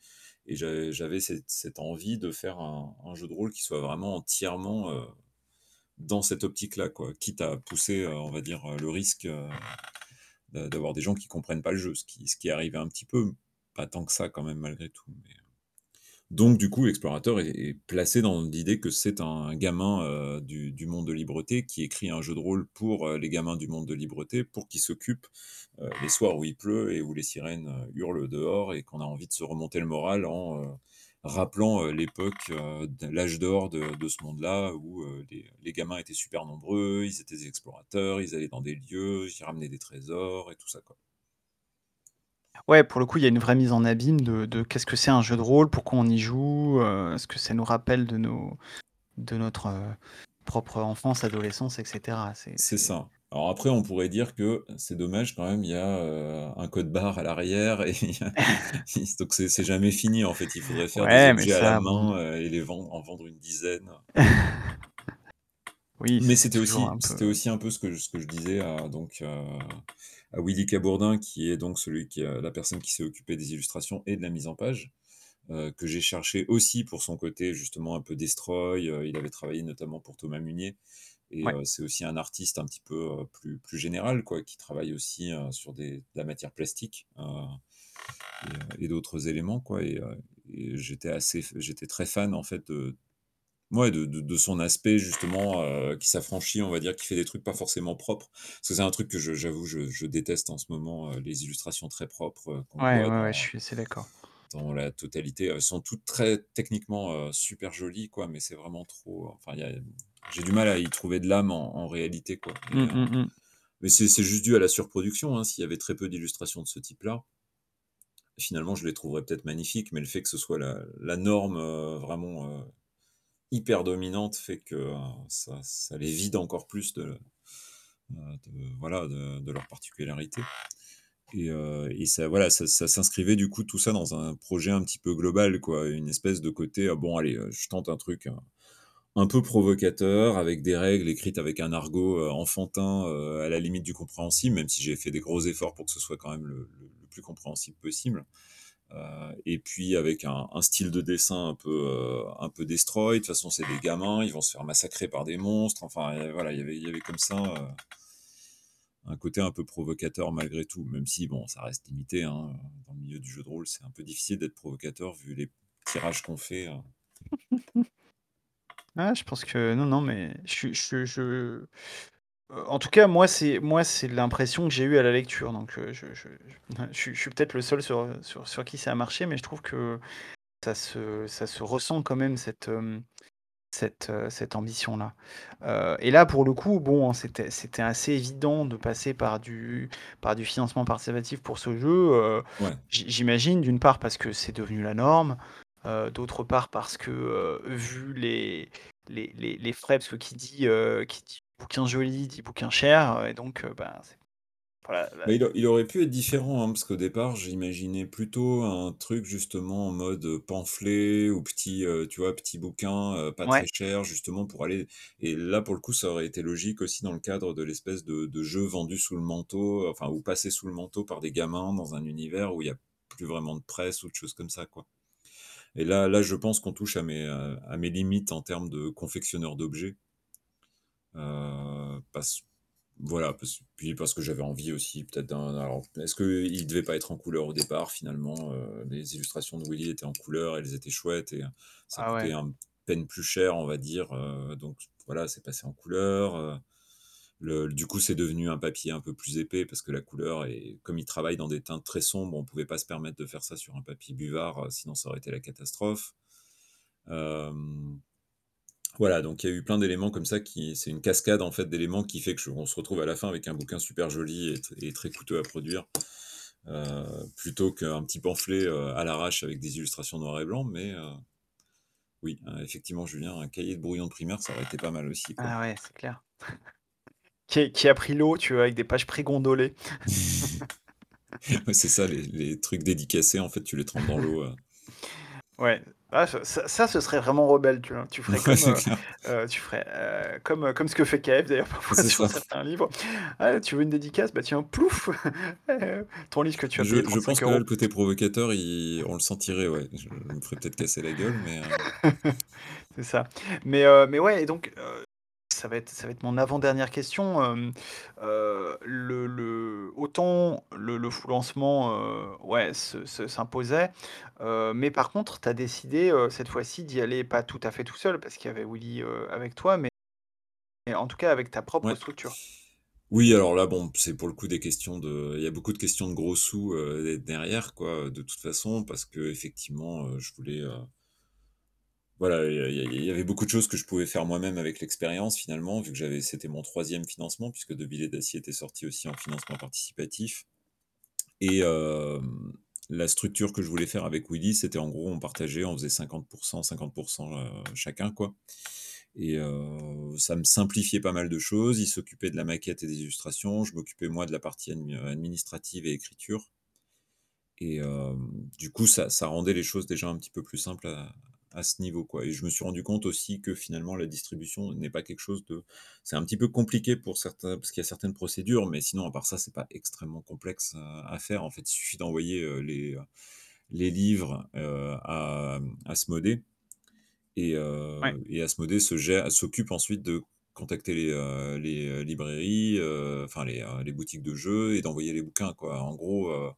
Et j'avais cette envie de faire un jeu de rôle qui soit vraiment entièrement, dans cette optique-là, quoi. Quitte à pousser, on va dire, le risque, d'avoir des gens qui comprennent pas le jeu, ce qui ce qui un petit peu, pas tant que ça quand même malgré tout, mais heu donc du coup, Explorateur est placé dans l'idée que c'est un gamin, heu, du monde de Libreté qui écrit un jeu de rôle pour, heu, les gamins du monde de Libreté, pour qu'ils s'occupent, les soirs où il pleut et où les sirènes, hurlent dehors et qu'on a envie de se remonter le moral en, rappelant, l'époque, l'âge d'or de de ce monde-là où, les les gamins étaient super nombreux, ils étaient des explorateurs, ils allaient dans des lieux, ils ramenaient des trésors et tout ça, quoi. Ouais, pour le coup, il y a une vraie mise en abîme de de qu'est-ce que c'est un jeu de rôle? Pourquoi on y joue? Ce que ça nous rappelle de nos de notre, propre enfance, adolescence et cetera. C'est C'est c'est ça. Alors après, on pourrait dire que c'est dommage quand même, il y a, heu, un code barre à l'arrière et il y a il donc c'est c'est jamais fini en fait. Il faudrait faire des ouais, mais objets à la ça, bon. main, heu, et les vendre en vendre une dizaine. Oui, Mais c'est c'était toujours aussi un peu c'était aussi un peu ce que je ce que je disais à donc, heu, à Willy Cabourdin qui est donc celui qui a la personne qui s'est occupée des illustrations et de la mise en page, heu, que j'ai cherché aussi pour son côté justement un peu destroy, heu, il avait travaillé notamment pour Thomas Munier et ouais. c'est aussi un artiste un petit peu, plus plus général quoi, qui travaille aussi, sur des de la matière plastique, et d'autres éléments quoi et j'étais assez j'étais très fan en fait de Mouais, de de de son aspect justement, qui s'affranchit, on va dire, qui fait des trucs pas forcément propres. Parce que c'est un truc que je j'avoue, je je déteste en ce moment, les illustrations très propres, heu, qu'on Ouais, voit ouais, ouais, je dans suis assez d'accord. dans la totalité. Elles sont toutes très techniquement, super jolies quoi, mais c'est vraiment trop enfin il y a j'ai du mal à y trouver de l'âme en en réalité quoi et Mmh, heu, mmh mh. mais c'est c'est juste dû à la surproduction, hein. S'il y avait très peu d'illustrations de ce type-là finalement je les trouverais peut-être magnifiques, mais le fait que ce soit la la norme, heu, vraiment, heu, hyper dominante fait que, ça ça les vide encore plus de, voilà, de de leur particularité et ça voilà, ça ça s'inscrivait du coup tout ça dans un projet un petit peu global quoi. Une espèce de côté, heu: «Bon allez, je tente un truc un un peu provocateur avec des règles écrites avec un argot, heu, enfantin, heu, à la limite du compréhensible», même si j'ai fait des gros efforts pour que ce soit quand même le plus compréhensible possible. Heu, et puis avec un style de dessin un peu, un peu destroy. De toute façon, c'est des gamins, ils vont se faire massacrer par des monstres. Enfin, voilà, il y avait comme ça, un côté un peu provocateur malgré tout, même si bon, ça reste limité, hein, dans le milieu du jeu de rôle, c'est un peu difficile d'être provocateur vu les tirages qu'on fait, Ah, je pense que non, non, mais je suis je je heu, en tout cas, moi, c'est moi, c'est l'impression que j'ai eue à la lecture, donc heu, je je je suis je suis peut-être le seul sur, heu, sur sur qui ça a marché, mais je trouve que ça se ça se ressent quand même cette, hem, cette, heu, cette ambition-là. Heu, et là, pour le coup, bon, hein, c'était c'était assez évident de passer par du par du financement participatif pour ce jeu, heu, Ouais. j'i j'imagine, d'une part parce que c'est devenu la norme, heu, d'autre part parce que, heu, vu les les les les frais, parce que qui dit, heu, qui dit bouquin joli dit bouquin cher, et donc ben, voilà, il a il aurait pu être différent, hein, parce qu'au départ, j'imaginais plutôt un truc justement en mode, pamphlet ou petit, tu vois, petit bouquin, pas très cher justement pour aller et là, pour le coup, ça aurait été logique aussi dans le cadre de l'espèce de de jeu vendu sous le manteau, enfin, ou passé sous le manteau par des gamins dans un univers où il y a plus vraiment de presse ou de choses comme ça, quoi. Et là là, je pense qu'on touche à mes, à mes limites en termes de confectionneur d'objets. Parce voilà, parce puis parce que j'avais envie aussi peut-être d'un alors est-ce qu'il devait pas être en couleur au départ finalement, heu, les illustrations de Willy étaient en couleur, elles étaient chouettes et ça Ah coûtait ouais. un peine plus cher, on va dire, heu, donc voilà, c'est passé en couleur, du coup, c'est devenu un papier un peu plus épais parce que la couleur est comme il travaille dans des teintes très sombres, on pouvait pas se permettre de faire ça sur un papier buvard, heu, sinon ça aurait été la catastrophe. Hem, voilà, donc il y a eu plein d'éléments comme ça qui c'est une cascade en fait d'éléments qui fait que on se retrouve à la fin avec un bouquin super joli et très coûteux à produire, heu, plutôt qu'un petit pamphlet, à l'arrache avec des illustrations noir et blanc, mais oui, effectivement, Julien, un cahier de brouillon de primaire, ça aurait été pas mal aussi. Ah ouais, c'est clair. Qui qui a pris l'eau, tu vois, avec des pages pré-gondolées. Ouais, c'est ça, les les trucs dédicacés, en fait, tu les trempes dans l'eau, heu Ouais, ah ça ça ce serait vraiment rebelle, tu vois? Tu ferais comme, clair. heu, tu ferais, comme, comme ce que fait KF d'ailleurs parfois sur ça. certains livres. «Ah, tu veux une dédicace? Bah tiens, plouf! Ton livre que tu as Je je pense que là, le euros». côté provocateur, il on le sentirait, ouais. Je me ferais peut-être casser la gueule, mais C'est ça. Mais mais ouais et donc ça va être ça va être mon avant-dernière question, hem, heu, le le autant le le full lancement, heu, ouais, se se s'imposait, mais par contre, tu as décidé, cette fois-ci d'y aller pas tout à fait tout seul parce qu'il y avait Willy, avec toi, mais mais en tout cas avec ta propre Ouais. structure. Oui, alors là, bon, c'est pour le coup des questions de il y a beaucoup de questions de gros sous, derrière quoi, de toute façon, parce qu'effectivement, heu, je voulais, voilà, il y avait beaucoup de choses que je pouvais faire moi-même avec l'expérience finalement, vu que j'avais c'était mon 3e financement puisque De Villiers d'Acier était sorti aussi en financement participatif. Et hem, la structure que je voulais faire avec Willy, c'était en gros, on partageait, on faisait 50 %-50 %, heu, chacun quoi. Et heu, ça me simplifiait pas mal de choses. Il s'occupait de la maquette et des illustrations, je m'occupais moi de la partie admi administrative et écriture. Et du coup, ça ça rendait les choses déjà un petit peu plus simples à à ce niveau, quoi et je me suis rendu compte aussi que finalement la distribution n'est pas quelque chose de c'est un petit peu compliqué pour certains parce qu'il y a certaines procédures, mais sinon à part ça, c'est pas extrêmement complexe, à faire. En fait, il suffit d'envoyer, heu, les, heu, les livres, heu, à, mmh, Asmodée et Ouais. heu et Asmodée se gère s'occupe ensuite de contacter les, les, librairies, enfin les, les boutiques de jeux et d'envoyer les bouquins, quoi. En gros, heu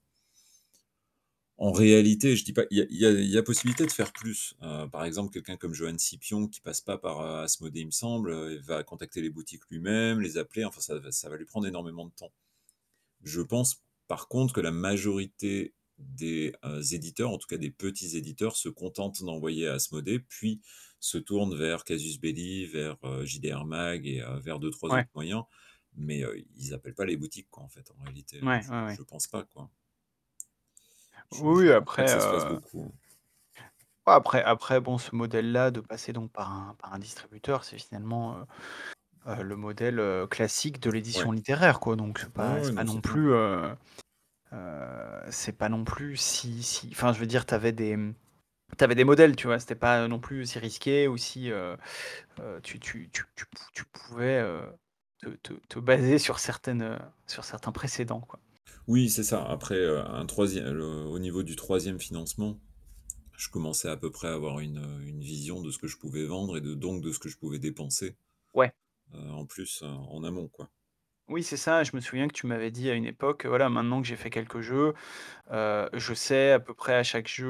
En réalité, je dis pas il y a il y a il y a possibilité de faire plus. Heu, par exemple, quelqu'un comme Johan Scipion qui passe pas par, heu, Asmodée, il me semble, il va contacter les boutiques lui-même, les appeler, enfin ça va ça va lui prendre énormément de temps. Je pense par contre que la majorité des, heu, éditeurs, en tout cas des petits éditeurs, se contentent d'envoyer à Asmodée, puis se tournent vers Casus Belli, vers, JDR Mag et vers 2-3 Ouais. autres moyens, mais ils appellent pas les boutiques quoi, en fait, en réalité, Ouais, je ouais, ouais. je pense pas, quoi. Je Oui, pense pas que après, ça se fasse heu beaucoup, hein. Ouais, après après bon, ce modèle-là, de passer donc par un par un distributeur, c'est finalement, heu heu, le modèle, heu, classique de Ouais. l'édition littéraire, quoi, donc c'est Ouais, pas ouais, c'est pas non, non c'est clair. plus, heu heu, c'est pas non plus si si enfin, je veux dire, tu avais des, mmh, tu avais des modèles, tu vois? C'était pas non plus si risqué ou si, heu heu, tu tu tu tu pou tu pouvais, heu, te te te baser sur certaines, heu, sur certains précédents, quoi. Oui, c'est ça. Après, heu, un troisiè le au niveau du 3e financement, je commençais à peu près à avoir une, heu, une vision de ce que je pouvais vendre et de donc de ce que je pouvais dépenser, Ouais. heu, en plus, heu, en amont, quoi. Oui, c'est ça, je me souviens que tu m'avais dit à une époque: «Voilà, maintenant que j'ai fait quelques jeux, heu, je sais à peu près à chaque jeu,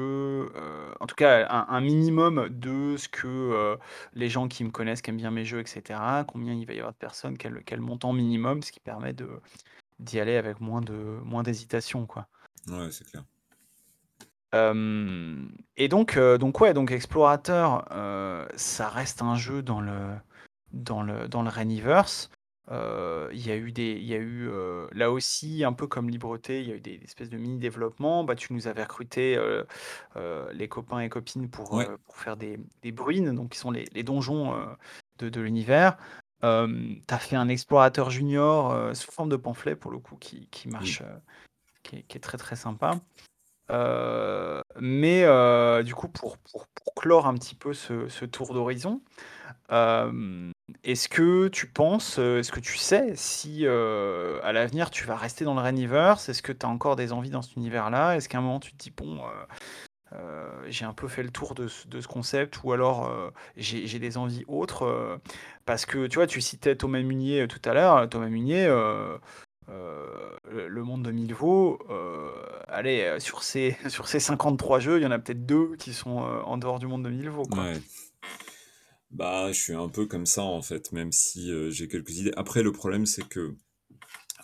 heu, en tout cas un un minimum de ce que, heu, les gens qui me connaissent, qui aiment bien mes jeux et cetera, combien il va y avoir de personnes, quel quel montant minimum», ce qui permet de d'y aller avec moins de moins d'hésitation, quoi. Ouais, c'est clair. Hem et donc heu, donc ouais, donc Explorateur, heu, ça reste un jeu dans le dans le dans le Rainiverse. Heu, il y a eu des il y a eu, là aussi, un peu comme Libreté, il y a eu des espèces de mini développements. Bah, tu nous avais heu, les copains et copines pour, Ouais. pour faire des des Bruines, donc qui sont les les donjons, de de l'univers. Hem, tu as fait un Explorateur junior, heu, sous forme de pamphlet pour le coup qui qui Oui. marche, heu, qui est qui est très, très sympa. Heu, mais heu, du coup, pour pour pour clore un petit peu ce ce tour d'horizon, hem, est-ce que tu penses, heu, est-ce que tu sais si, heu, à l'avenir tu vas rester dans le Rainiverse? Est-ce que tu as encore des envies dans cet univers-là? Est-ce qu'à un moment tu te dis: «Bon, heu heu, j'ai un peu fait le tour de ce concept» ou alors, heu, «J'ai des envies autres», heu? Parce que tu vois, tu citais Thomas Munier, tout à l'heure. Thomas Munier, le monde de Milvaux, heu, allez, sur ses sur ses 53 jeux, il y en a peut-être 2 qui sont, en dehors du monde de Milvaux, quoi. Ouais. Bah, je suis un peu comme ça, en fait, même si, j'ai quelques idées. Après, le problème, c'est que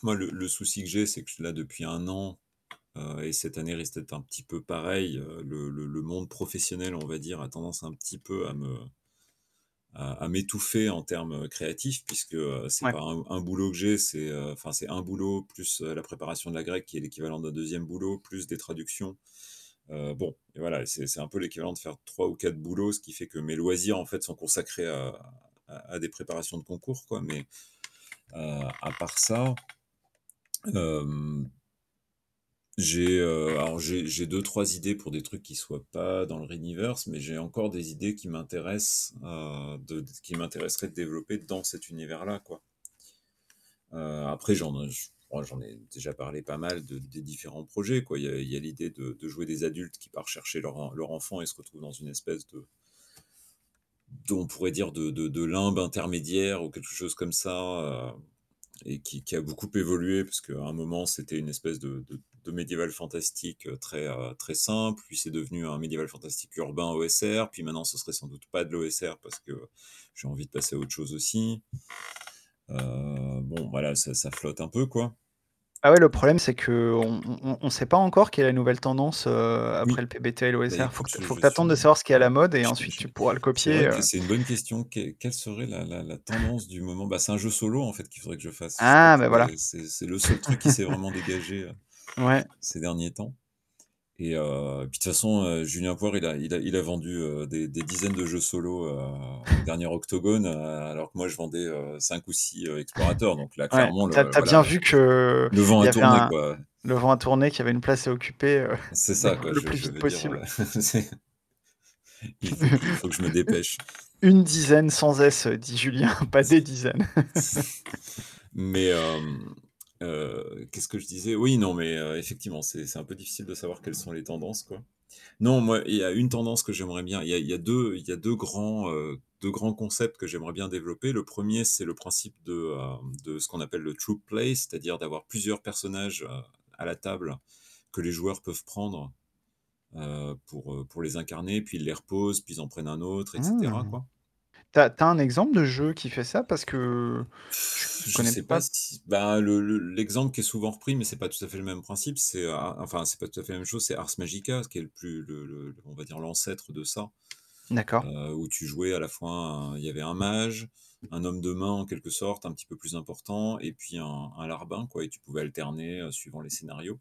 moi, le le souci que j'ai, c'est que là depuis 1 an, et cette année risque d'être un petit peu pareil, heu, le le le monde professionnel, on va dire, a tendance un petit peu à me à à m'étouffer en termes, créatifs puisque, heu, c'est Ouais. pas un un boulot que j'ai, c'est, enfin, c'est un boulot plus, la préparation de la grecque qui est l'équivalent d'un 2e boulot, plus des traductions. Bon et voilà, c'est un peu l'équivalent de faire 3 ou 4 boulots, ce qui fait que mes loisirs, en fait, sont consacrés à à à des préparations de concours, quoi, mais à part ça j'ai, heu, alors j'ai j'ai 2-3 idées pour des trucs qui soient pas dans le Rainiverse, mais j'ai encore des idées qui m'intéressent, heu, de qui m'intéresseraient de développer dans cet univers-là, quoi. Heu, après j'en bon, j'en ai déjà parlé pas mal de des différents projets, quoi. Il y a a l'idée de de jouer des adultes qui partent chercher leur leur enfant et se retrouvent dans une espèce de on pourrait dire de de de limbe intermédiaire ou quelque chose comme ça, et qui qui a beaucoup évolué parce qu'à un moment, c'était une espèce de de médiéval fantastique, heu, très, heu, très simple, puis c'est devenu un médiéval fantastique urbain OSR, puis maintenant ce serait sans doute pas de l'OSR parce que j'ai envie de passer à autre chose aussi. Heu, bon, voilà, ça ça flotte un peu, quoi. Ah ouais, le problème, c'est qu'on on on on sait pas encore quelle est la nouvelle tendance, après Oui. le PBTA et Bah, l'OSR. Faut que tu je faut que tu attendes de savoir ce qui est à la mode et je ensuite je tu pourras le copier, que c'est une bonne question. Quelle quelle serait la la la tendance du moment? Bah, c'est un jeu solo, en fait, qu'il faudrait que je fasse. Ah, que bah, voilà. c'est le seul truc qui s'est vraiment dégagé, Ouais. ces derniers temps et heu, puis de toute façon, heu, Julien Poire, il a il a il a vendu, heu, des des dizaines de jeux solo, au dernier Octogone, alors que moi je vendais, heu, 5 ou 6, heu, Explorateurs, donc là, Ouais, clairement, le tu as bien vu qu'il le vent y a avait tourné, un quoi. le vent a tourné, qu'il y avait une place à occuper, C'est le ça, quoi, le je plus je vite veux dire, possible. c'est il faut que je me dépêche. «Une dizaine sans S», dit Julien, pas des dizaines. Mais heu, qu'est-ce que je disais? Oui, non, mais heu, effectivement, c'est c'est un peu difficile de savoir quelles sont les tendances, quoi. Non, moi, il y a une tendance que j'aimerais bien il y a il y a 2 il y a 2 grands, heu, 2 grands concepts que j'aimerais bien développer. Le 1er, c'est le principe de, de ce qu'on appelle le Troupe Play, c'est-à-dire d'avoir plusieurs personnages, à la table que les joueurs peuvent prendre pour, pour les incarner, puis ils les reposent, puis ils en prennent un autre et cetera, quoi. Tu as un exemple de jeu qui fait ça? Parce que je Je connais sais pas pas si bah, le le l'exemple qui est souvent repris, mais c'est pas tout à fait le même principe, c'est, heu, enfin, c'est pas tout à fait la même chose, c'est Ars Magica, qui est le plus le le on va dire l'ancêtre de ça, D'accord. heu, où tu jouais à la fois un il y avait un mage, un homme de main en quelque sorte, un petit peu plus important et puis un un larbin quoi et tu pouvais alterner, heu, suivant les scénarios.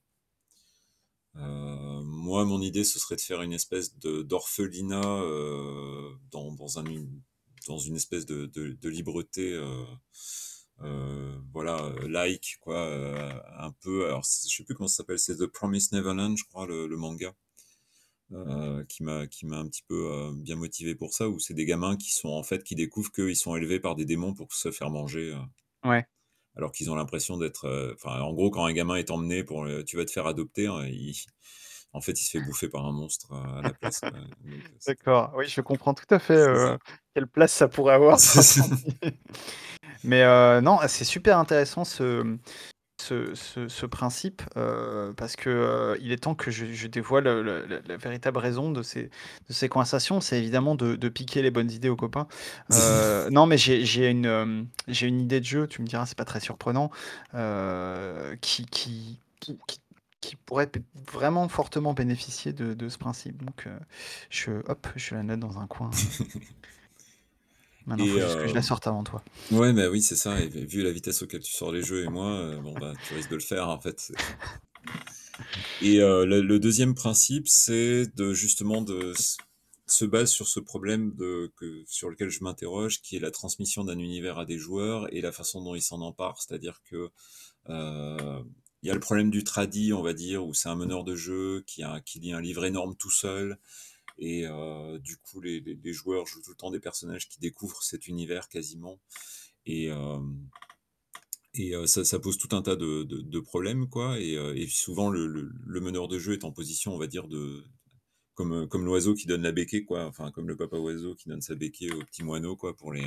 Moi, mon idée, ce serait de faire une espèce de d'orphelinat, dans dans un dans une espèce de de de libreté, heu heu, voilà, laïque quoi, heu, un peu alors je sais plus comment ça s'appelle, c'est The Promised Neverland, je crois, le le manga, qui m'a qui m'a un petit peu, bien motivé pour ça, où c'est des gamins qui sont en fait, qui découvrent qu'ils sont élevés par des démons pour se faire manger, Ouais. alors qu'ils ont l'impression d'être, enfin, en gros, quand un gamin est emmené pour, «Tu vas te faire adopter», hein, il en fait, il se fait bouffer par un monstre, à la place, donc c'est D'accord, oui, je comprends tout à fait, c'est ça. quelle place ça pourrait avoir C'est dans ça. ton idée. Mais heu, non, c'est super intéressant ce, ce ce ce principe, heu, parce que, heu, il est temps que je je dévoile, la la véritable raison de ces de ces conversations. C'est évidemment de de piquer les bonnes idées aux copains. Non, mais j'ai j'ai une, j'ai une idée de jeu, tu me diras, c'est pas très surprenant, heu, qui qui qui qui qui pourrait p vraiment fortement bénéficier de de ce principe. Donc heu, je hop, je la note dans un coin, Maintenant, Et faut juste que je la hem, sorte avant toi. ouais, bah, oui, c'est ça et vu la vitesse auquel tu sors les jeux et moi, heu, bon, bah, tu risques de le faire, en fait, Et heu, le le 2e principe, c'est de justement de se base sur ce problème de que sur lequel je m'interroge, qui est la transmission d'un univers à des joueurs et la façon dont ils s'en emparent. C'est-à-dire que, il y a le problème du tradi, on va dire, où c'est un meneur de jeu qui a lit un livre énorme tout seul. Et heu, du coup, les joueurs jouent tout le temps des personnages qui découvrent cet univers quasiment. Et et heu, ça pose tout un tas de problèmes, quoi. Et souvent le meneur de jeu est en position, on va dire, de comme, l'oiseau qui donne la béquée, quoi, enfin, comme le papa oiseau qui donne sa béquée aux petits moineaux, quoi, pour les,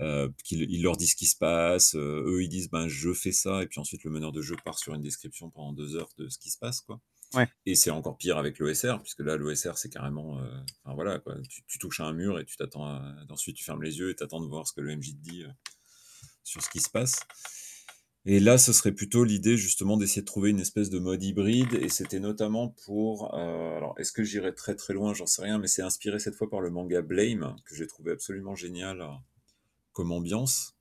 heu heu, qu'il il leur dit ce qui se passe, heu, eux, ils disent: «Ben, je fais ça» et puis ensuite le meneur de jeu part sur une description pendant 2 heures de ce qui se passe, quoi Ouais. et c'est encore pire avec l'OSR puisque là, l'OSR, c'est carrément, heu, enfin, voilà, quoi, tu tu touches à un mur et tu t'attends à ensuite tu fermes les yeux et tu attends de voir ce que le MJ te dit, heu, sur ce qui se passe et là, ce serait plutôt l'idée, justement, d'essayer de trouver une espèce de mode hybride et c'était notamment pour, alors est-ce que j'irai très, très loin? J'en sais rien, mais c'est inspiré cette fois par le manga Blame, que j'ai trouvé absolument génial, comme ambiance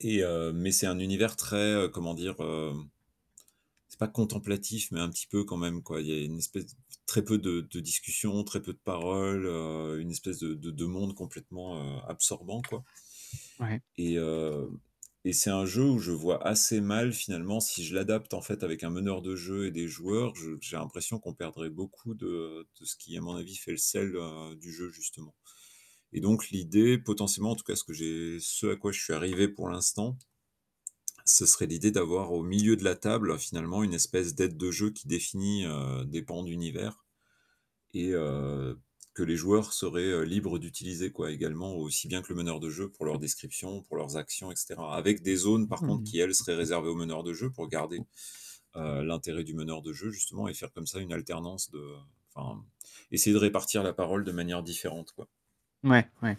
et heu, mais c'est un univers très, heu, comment dire? Hem, c'est pas contemplatif, mais un petit peu quand même, quoi. Il y a une espèce très peu de de discussions, très peu de paroles, une espèce de de de monde complètement, absorbant, quoi Ouais. et et c'est un jeu où je vois assez mal, finalement, si je l'adapte, en fait, avec un meneur de jeu et des joueurs, j'ai l'impression qu'on perdrait beaucoup de de ce qui, à mon avis, fait le sel, du jeu, justement et donc l'idée, potentiellement, en tout cas, ce que j'ai ce à quoi je suis arrivé pour l'instant ce serait l'idée d'avoir au milieu de la table, finalement, une espèce d'aide de jeu qui définit, heu, des pans d'univers et heu, que les joueurs seraient, heu, libres d'utiliser, quoi, également, aussi bien que le meneur de jeu pour leurs descriptions, pour leurs actions et cetera. Avec des zones, par contre, Mmh. qui, elles, seraient réservées au meneur de jeu pour garder, l'intérêt du meneur de jeu, justement et faire comme ça une alternance de enfin, essayer de répartir la parole de manière différente, quoi. Ouais, ouais.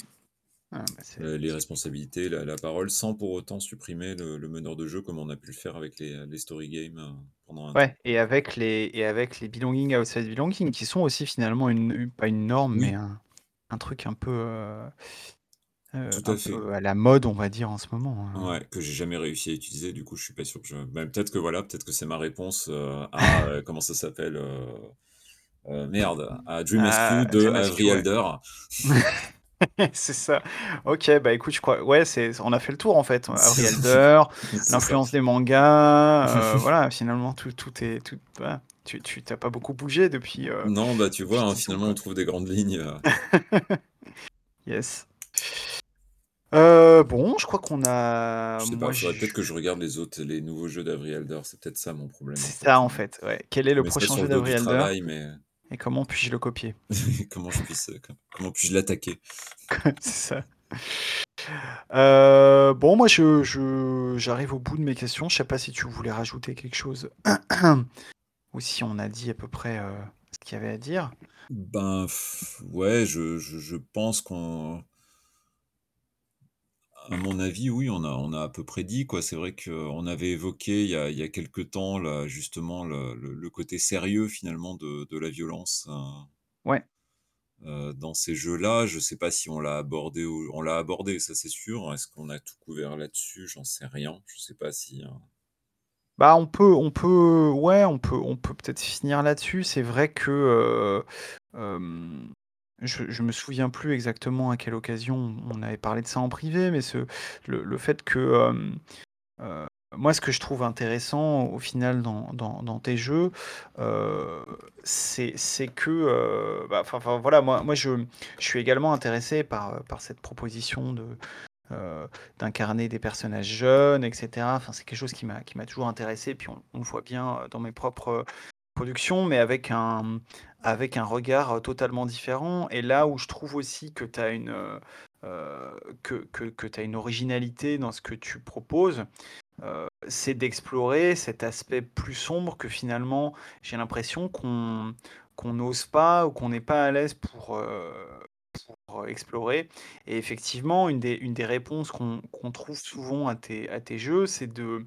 Ah bah, c'est Heu, les responsabilités, la la parole, sans pour autant supprimer le le meneur de jeu comme on a pu le faire avec les, story games, heu, pendant un temps. Ouais et avec les et avec les belonging outside belonging qui sont aussi finalement une pas une norme, mais Oui. un un truc un peu, heu, Tout un à fait. peu à la mode, on va dire, en ce moment, hein. Ouais, que j'ai jamais réussi à utiliser, du coup, je suis pas sûr que je peut-être que, voilà, peut-être que c'est ma réponse, à, comment ça s'appelle? Heu, merde, à Dream Ah, Rescue de Avery. Alder. C'est ça. OK, bah, écoute, je crois ouais, c'est on a fait le tour, en fait. Avery ça. l'influence des mangas, heu, voilà, finalement, tout tout est tout voilà, tu tu tu as pas beaucoup bougé depuis, heu, Non, bah, tu vois, hein, 10 ans, finalement, on trouve des grandes lignes, Yes. Bon, je crois qu'on Je a sais pas, moi, faudrait je peut-être que je regarde les autres les nouveaux jeux d'Avery Alder, c'est peut-être ça mon problème, en C'est fait, ça, en fait, ouais. Quel est je le prochain jeu travail, mais et comment puis-je le copier? comment je puisse, puis-je l'attaquer? C'est ça. Heu, bon, moi, je je j'arrive au bout de mes questions. Je sais pas si tu voulais rajouter quelque chose ou si on a dit à peu près, heu, ce qu'il y avait à dire? Ben, ouais, je je je pense qu'on à mon avis, oui, on a on a à peu près dit, quoi. C'est vrai qu'on avait évoqué il y a il y a quelque temps, là, justement, le le le côté sérieux, finalement, de de la violence, heu Ouais. heu, dans ces jeux-là. Je sais pas si on l'a abordé ou on l'a abordé, ça, c'est sûr. Est-ce qu'on a tout couvert là-dessus? J'en sais rien. Je sais pas si, heu Bah, on peut on peut ouais, on peut on peut peut-être finir là-dessus. C'est vrai que, heu, hem, je je me souviens plus exactement à quelle occasion on avait parlé de ça en privé, mais ce le fait que, hem, heu, moi, ce que je trouve intéressant au final dans dans tes jeux, heu, c'est que, heu, bah, voilà, moi moi, je je suis également intéressé par, par cette proposition de, d'incarner des personnages jeunes et cetera. Enfin, c'est quelque chose qui m'a toujours intéressé, puis on on le voit bien, dans mes propres, heu, productions, mais avec un, avec un regard, heu, totalement différent. Et là où je trouve aussi que tu as une, heu heu, que que tu as une originalité dans ce que tu proposes, c'est d'explorer cet aspect plus sombre que finalement, j'ai l'impression qu'on qu'on n'ose pas ou qu'on n'est pas à l'aise pour, pour explorer. Et effectivement, une des une des réponses qu'on qu'on trouve souvent à tes à tes jeux, c'est de,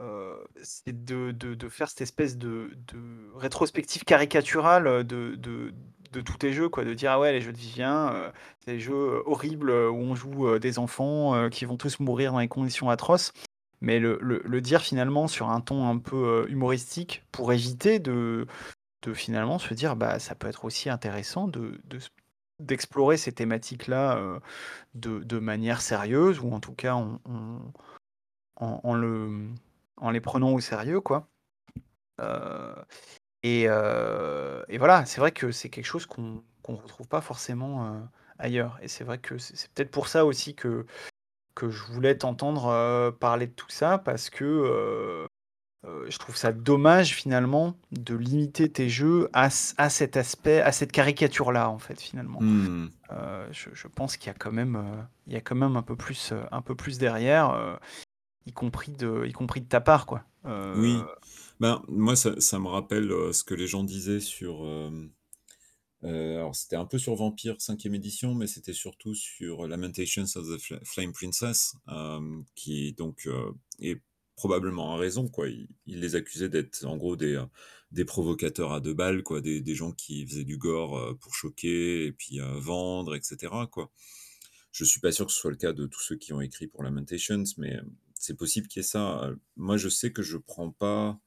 heu, c'est de de faire cette espèce de de rétrospective caricaturale, heu, de de tous tes jeux, quoi. De dire: «Ah ouais, les jeux de Vivien, heu, c'est des jeux horribles, où on joue, des enfants, qui vont tous mourir dans des conditions atroces». Mais le le dire finalement sur un ton un peu, humoristique pour éviter de finalement se dire: «Bah, ça peut être aussi intéressant de d'explorer ces thématiques-là, de manière sérieuse ou en tout cas en en en le, en les prenant au sérieux, quoi». Heu et heu et voilà, c'est vrai que c'est quelque chose qu'on qu'on retrouve pas forcément, heu, ailleurs et c'est vrai que c'est peut-être pour ça aussi que que je voulais t'entendre, parler de tout ça parce que, je trouve ça dommage finalement de limiter tes jeux à à cet aspect, à cette caricature-là, en fait, finalement. Mmh. Heu, je je pense qu'il y a quand même, il y a quand même un peu plus, un peu plus derrière, y compris de y compris de ta part, quoi. Heu Oui, ben, moi, ça ça me rappelle, heu, ce que les gens disaient sur, heu, alors c'était un peu sur Vampire 5e édition, mais c'était surtout sur Lamentations of the Fla Flame Princess, qui donc, et probablement à raison, quoi. Ils les accusaient d'être, en gros, des, des provocateurs à 2 balles, quoi, des des gens qui faisaient du gore, pour choquer et puis, vendre et cetera, quoi. Je suis pas sûr que ce soit le cas de tous ceux qui ont écrit pour Lamentations, mais, c'est possible qu'il y ait ça. Heu, moi, je sais que je prends pas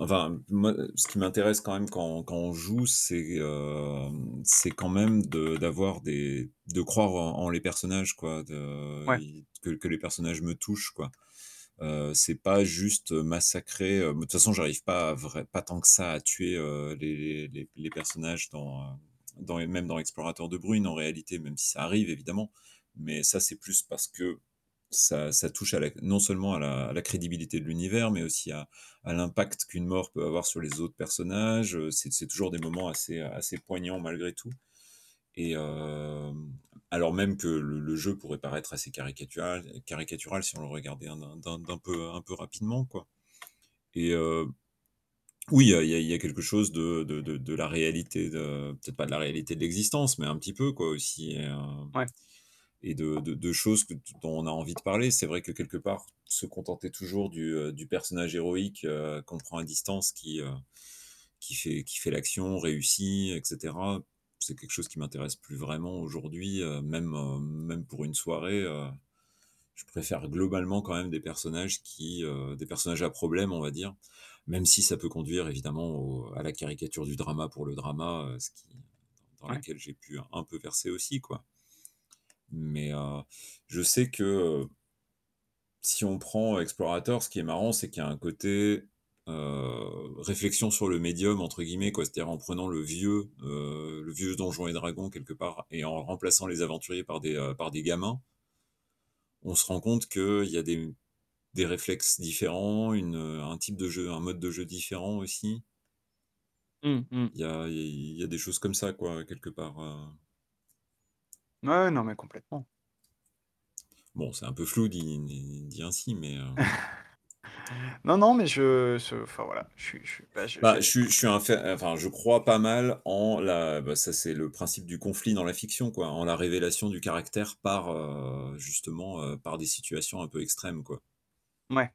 Enfin, moi, ce qui m'intéresse quand même quand quand on joue, c'est, hem, c'est quand même de d'avoir des de croire en en les personnages, quoi, de Ouais. i que que les personnages me touchent, quoi. Heu, c'est pas juste massacrer, heu, de toute façon, j'arrive pas à vrai pas tant que ça à tuer, les les les personnages dans, dans même dans Explorateur de Bruines, en réalité, même si ça arrive évidemment. Mais ça, c'est plus parce que ça ça touche à la non seulement à la à la crédibilité de l'univers, mais aussi à à l'impact qu'une mort peut avoir sur les autres personnages, heu, c'est c'est toujours des moments assez assez poignants malgré tout. Et hem, alors même que le le jeu pourrait paraître assez caricatural caricatural si on le regardait d'un d'un d'un peu un peu rapidement, quoi. Et heu, oui, il y a quelque chose de de de la réalité de peut-être pas de la réalité de l'existence, mais un petit peu, quoi, aussi et. Et de de de choses que dont on a envie de parler. C'est vrai que quelque part, se contenter toujours du, heu, du personnage héroïque, heu, qu'on prend à distance qui, heu, qui fait qui fait l'action, réussit et cetera, c'est quelque chose qui m'intéresse plus vraiment aujourd'hui, même, même pour une soirée, je préfère globalement quand même des personnages qui, des personnages à problème, on va dire, même si ça peut conduire évidemment au à la caricature du drama pour le drama, heu, ce qui dans Ouais. laquelle j'ai pu un peu verser aussi, quoi. Mais, heu, je sais que, heu si on prend Explorateur, ce qui est marrant, c'est qu'il y a un côté, heu, «réflexion sur le médium» entre guillemets, quoi. C'est-à-dire en prenant le vieux, heu, le vieux Donjons et Dragons quelque part et en remplaçant les aventuriers par des, heu, par des gamins on se rend compte qu'il y a des des réflexes différents, une, heu, un type de jeu, un mode de jeu différent aussi. Mmh mh. Il y a il y a des choses comme ça, quoi, quelque part, heu Ouais, non, mais complètement. Bon, c'est un peu flou dit dit ainsi, mais, heu Non, non, mais je enfin voilà, je suis je suis bah, je Bah, j'ai je suis je suis un enfin, je crois pas mal en la bah, ça, c'est le principe du conflit dans la fiction, quoi, en la révélation du caractère par, heu, justement, heu, par des situations un peu extrêmes, quoi. Ouais,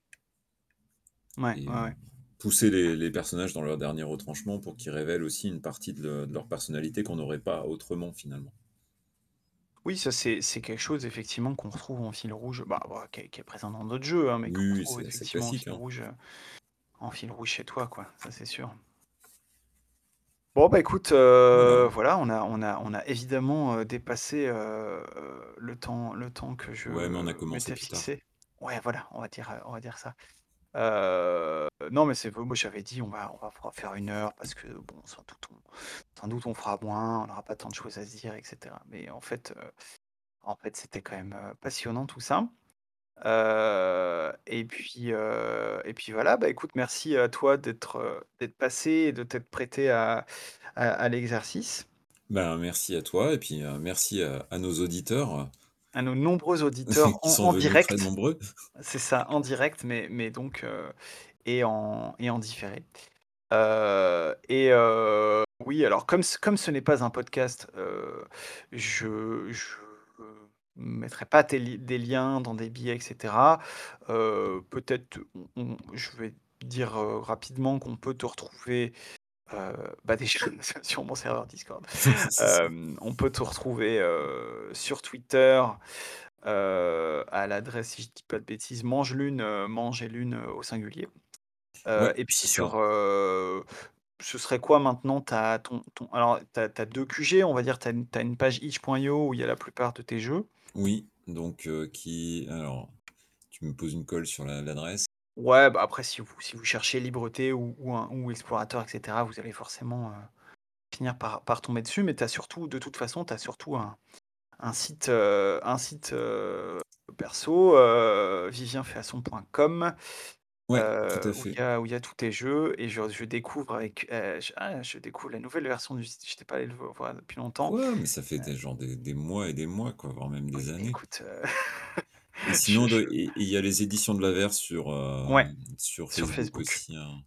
et ouais, ouais. pousser les les personnages dans leur dernier retranchement pour qu'ils révèlent aussi une partie de le de leur personnalité qu'on n'aurait pas autrement, finalement. Oui, ça, c'est c'est quelque chose effectivement qu'on retrouve en fil rouge, bah bah, qui est qui est présent dans d'autres jeux, hein, mais qu'on Oui, retrouve c'est assez effectivement en classique, fil hein. rouge, heu, en fil rouge chez toi, quoi, ça, c'est sûr. Bon, bah, écoute, Voilà. heu, voilà, on a on a on a évidemment, heu, dépassé, heu, le temps le temps que je Ouais, mais on a commencé m'étais plus tard. fixé. Ouais, voilà, on va dire, heu, on va dire ça. Heu, non, mais c'est bon, moi, j'avais dit: «On va on va faire 1 heure parce que bon, sans doute on sans doute on fera moins, on n'aura pas tant de choses à se dire et cetera», mais en fait, heu, en fait, c'était quand même, heu, passionnant tout ça. Et puis, et puis voilà, bah, écoute, merci à toi d'être, passé et de t'être prêté à à l'exercice. Ben, merci à toi et puis, merci à nos auditeurs À nos nombreux auditeurs qui en sont en venus très direct. nombreux. C'est ça, en direct, mais mais donc heu et en et en différé. Heu et heu, oui, alors comme ce comme ce n'est pas un podcast, je je mettrai pas tes li des liens dans des billets et cetera. Heu, peut-être on on je vais dire, rapidement qu'on peut te retrouver, heu, bah, déjà sur mon serveur Discord. Hem, on peut te retrouver, heu, sur Twitter, à l'adresse, si je dis pas de bêtises, Mangelune, heu, mange et lune, au singulier. Ouais, et puis c'est sur, ce serait quoi maintenant? Ta ton ton alors 2 QG, on va dire, tu as une une page itch.io où il y a la plupart de tes jeux. Oui, donc qui alors, tu me poses une colle sur la l'adresse. Ouais, bah, après si vous si vous cherchez Libreté ou ou un ou Explorateur et cetera, vous allez forcément, heu, finir par par tomber dessus, mais as surtout de toute façon, tu as surtout un un site, heu, un site, heu, perso, heu, vivienfeasson.com, Ouais, tout à où il fait. y a où il y a tous tes jeux et je je découvre avec, heu, j ah, je découvre la nouvelle version du site, j'étais pas allé le vo voir depuis longtemps. Quoi? Mais ça fait des genre des des mois et des mois, quoi, voire même des années. écoute, Et sinon je il y a les éditions de l'Averse sur, Ouais, hem, sur sur Facebook Facebook. aussi, hein.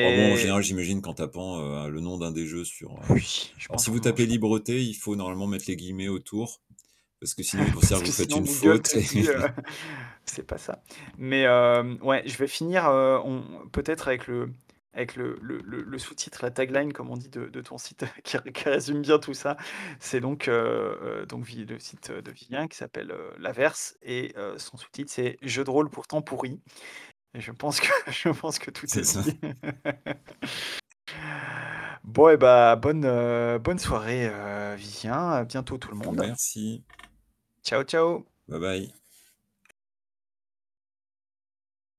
Alors bon, en Mais général, j'imagine qu'en tapant, heu, le nom d'un des jeux sur, heu Oui, je alors si vous qu'on tapez Libreté, il faut normalement mettre les guillemets autour, parce que sinon il considère Parce que vous faites sinon une Google faute te et c'est pas ça. Mais ouais, je vais finir, on peut-être avec le avec le le le le sous-titre, la tagline, comme on dit, de de ton site qui ré qui résume bien tout ça. C'est donc, heu heu, donc le site de Vivien qui s'appelle, heu, L'Averse et son sous-titre, c'est «Jeux de rôle pourtant pourris» et je pense que je pense que tout est C'est ça. dit. Bon et bah, bonne, heu, bonne soirée, Vivien, à bientôt tout le monde. Merci. Ciao, ciao. Bye bye.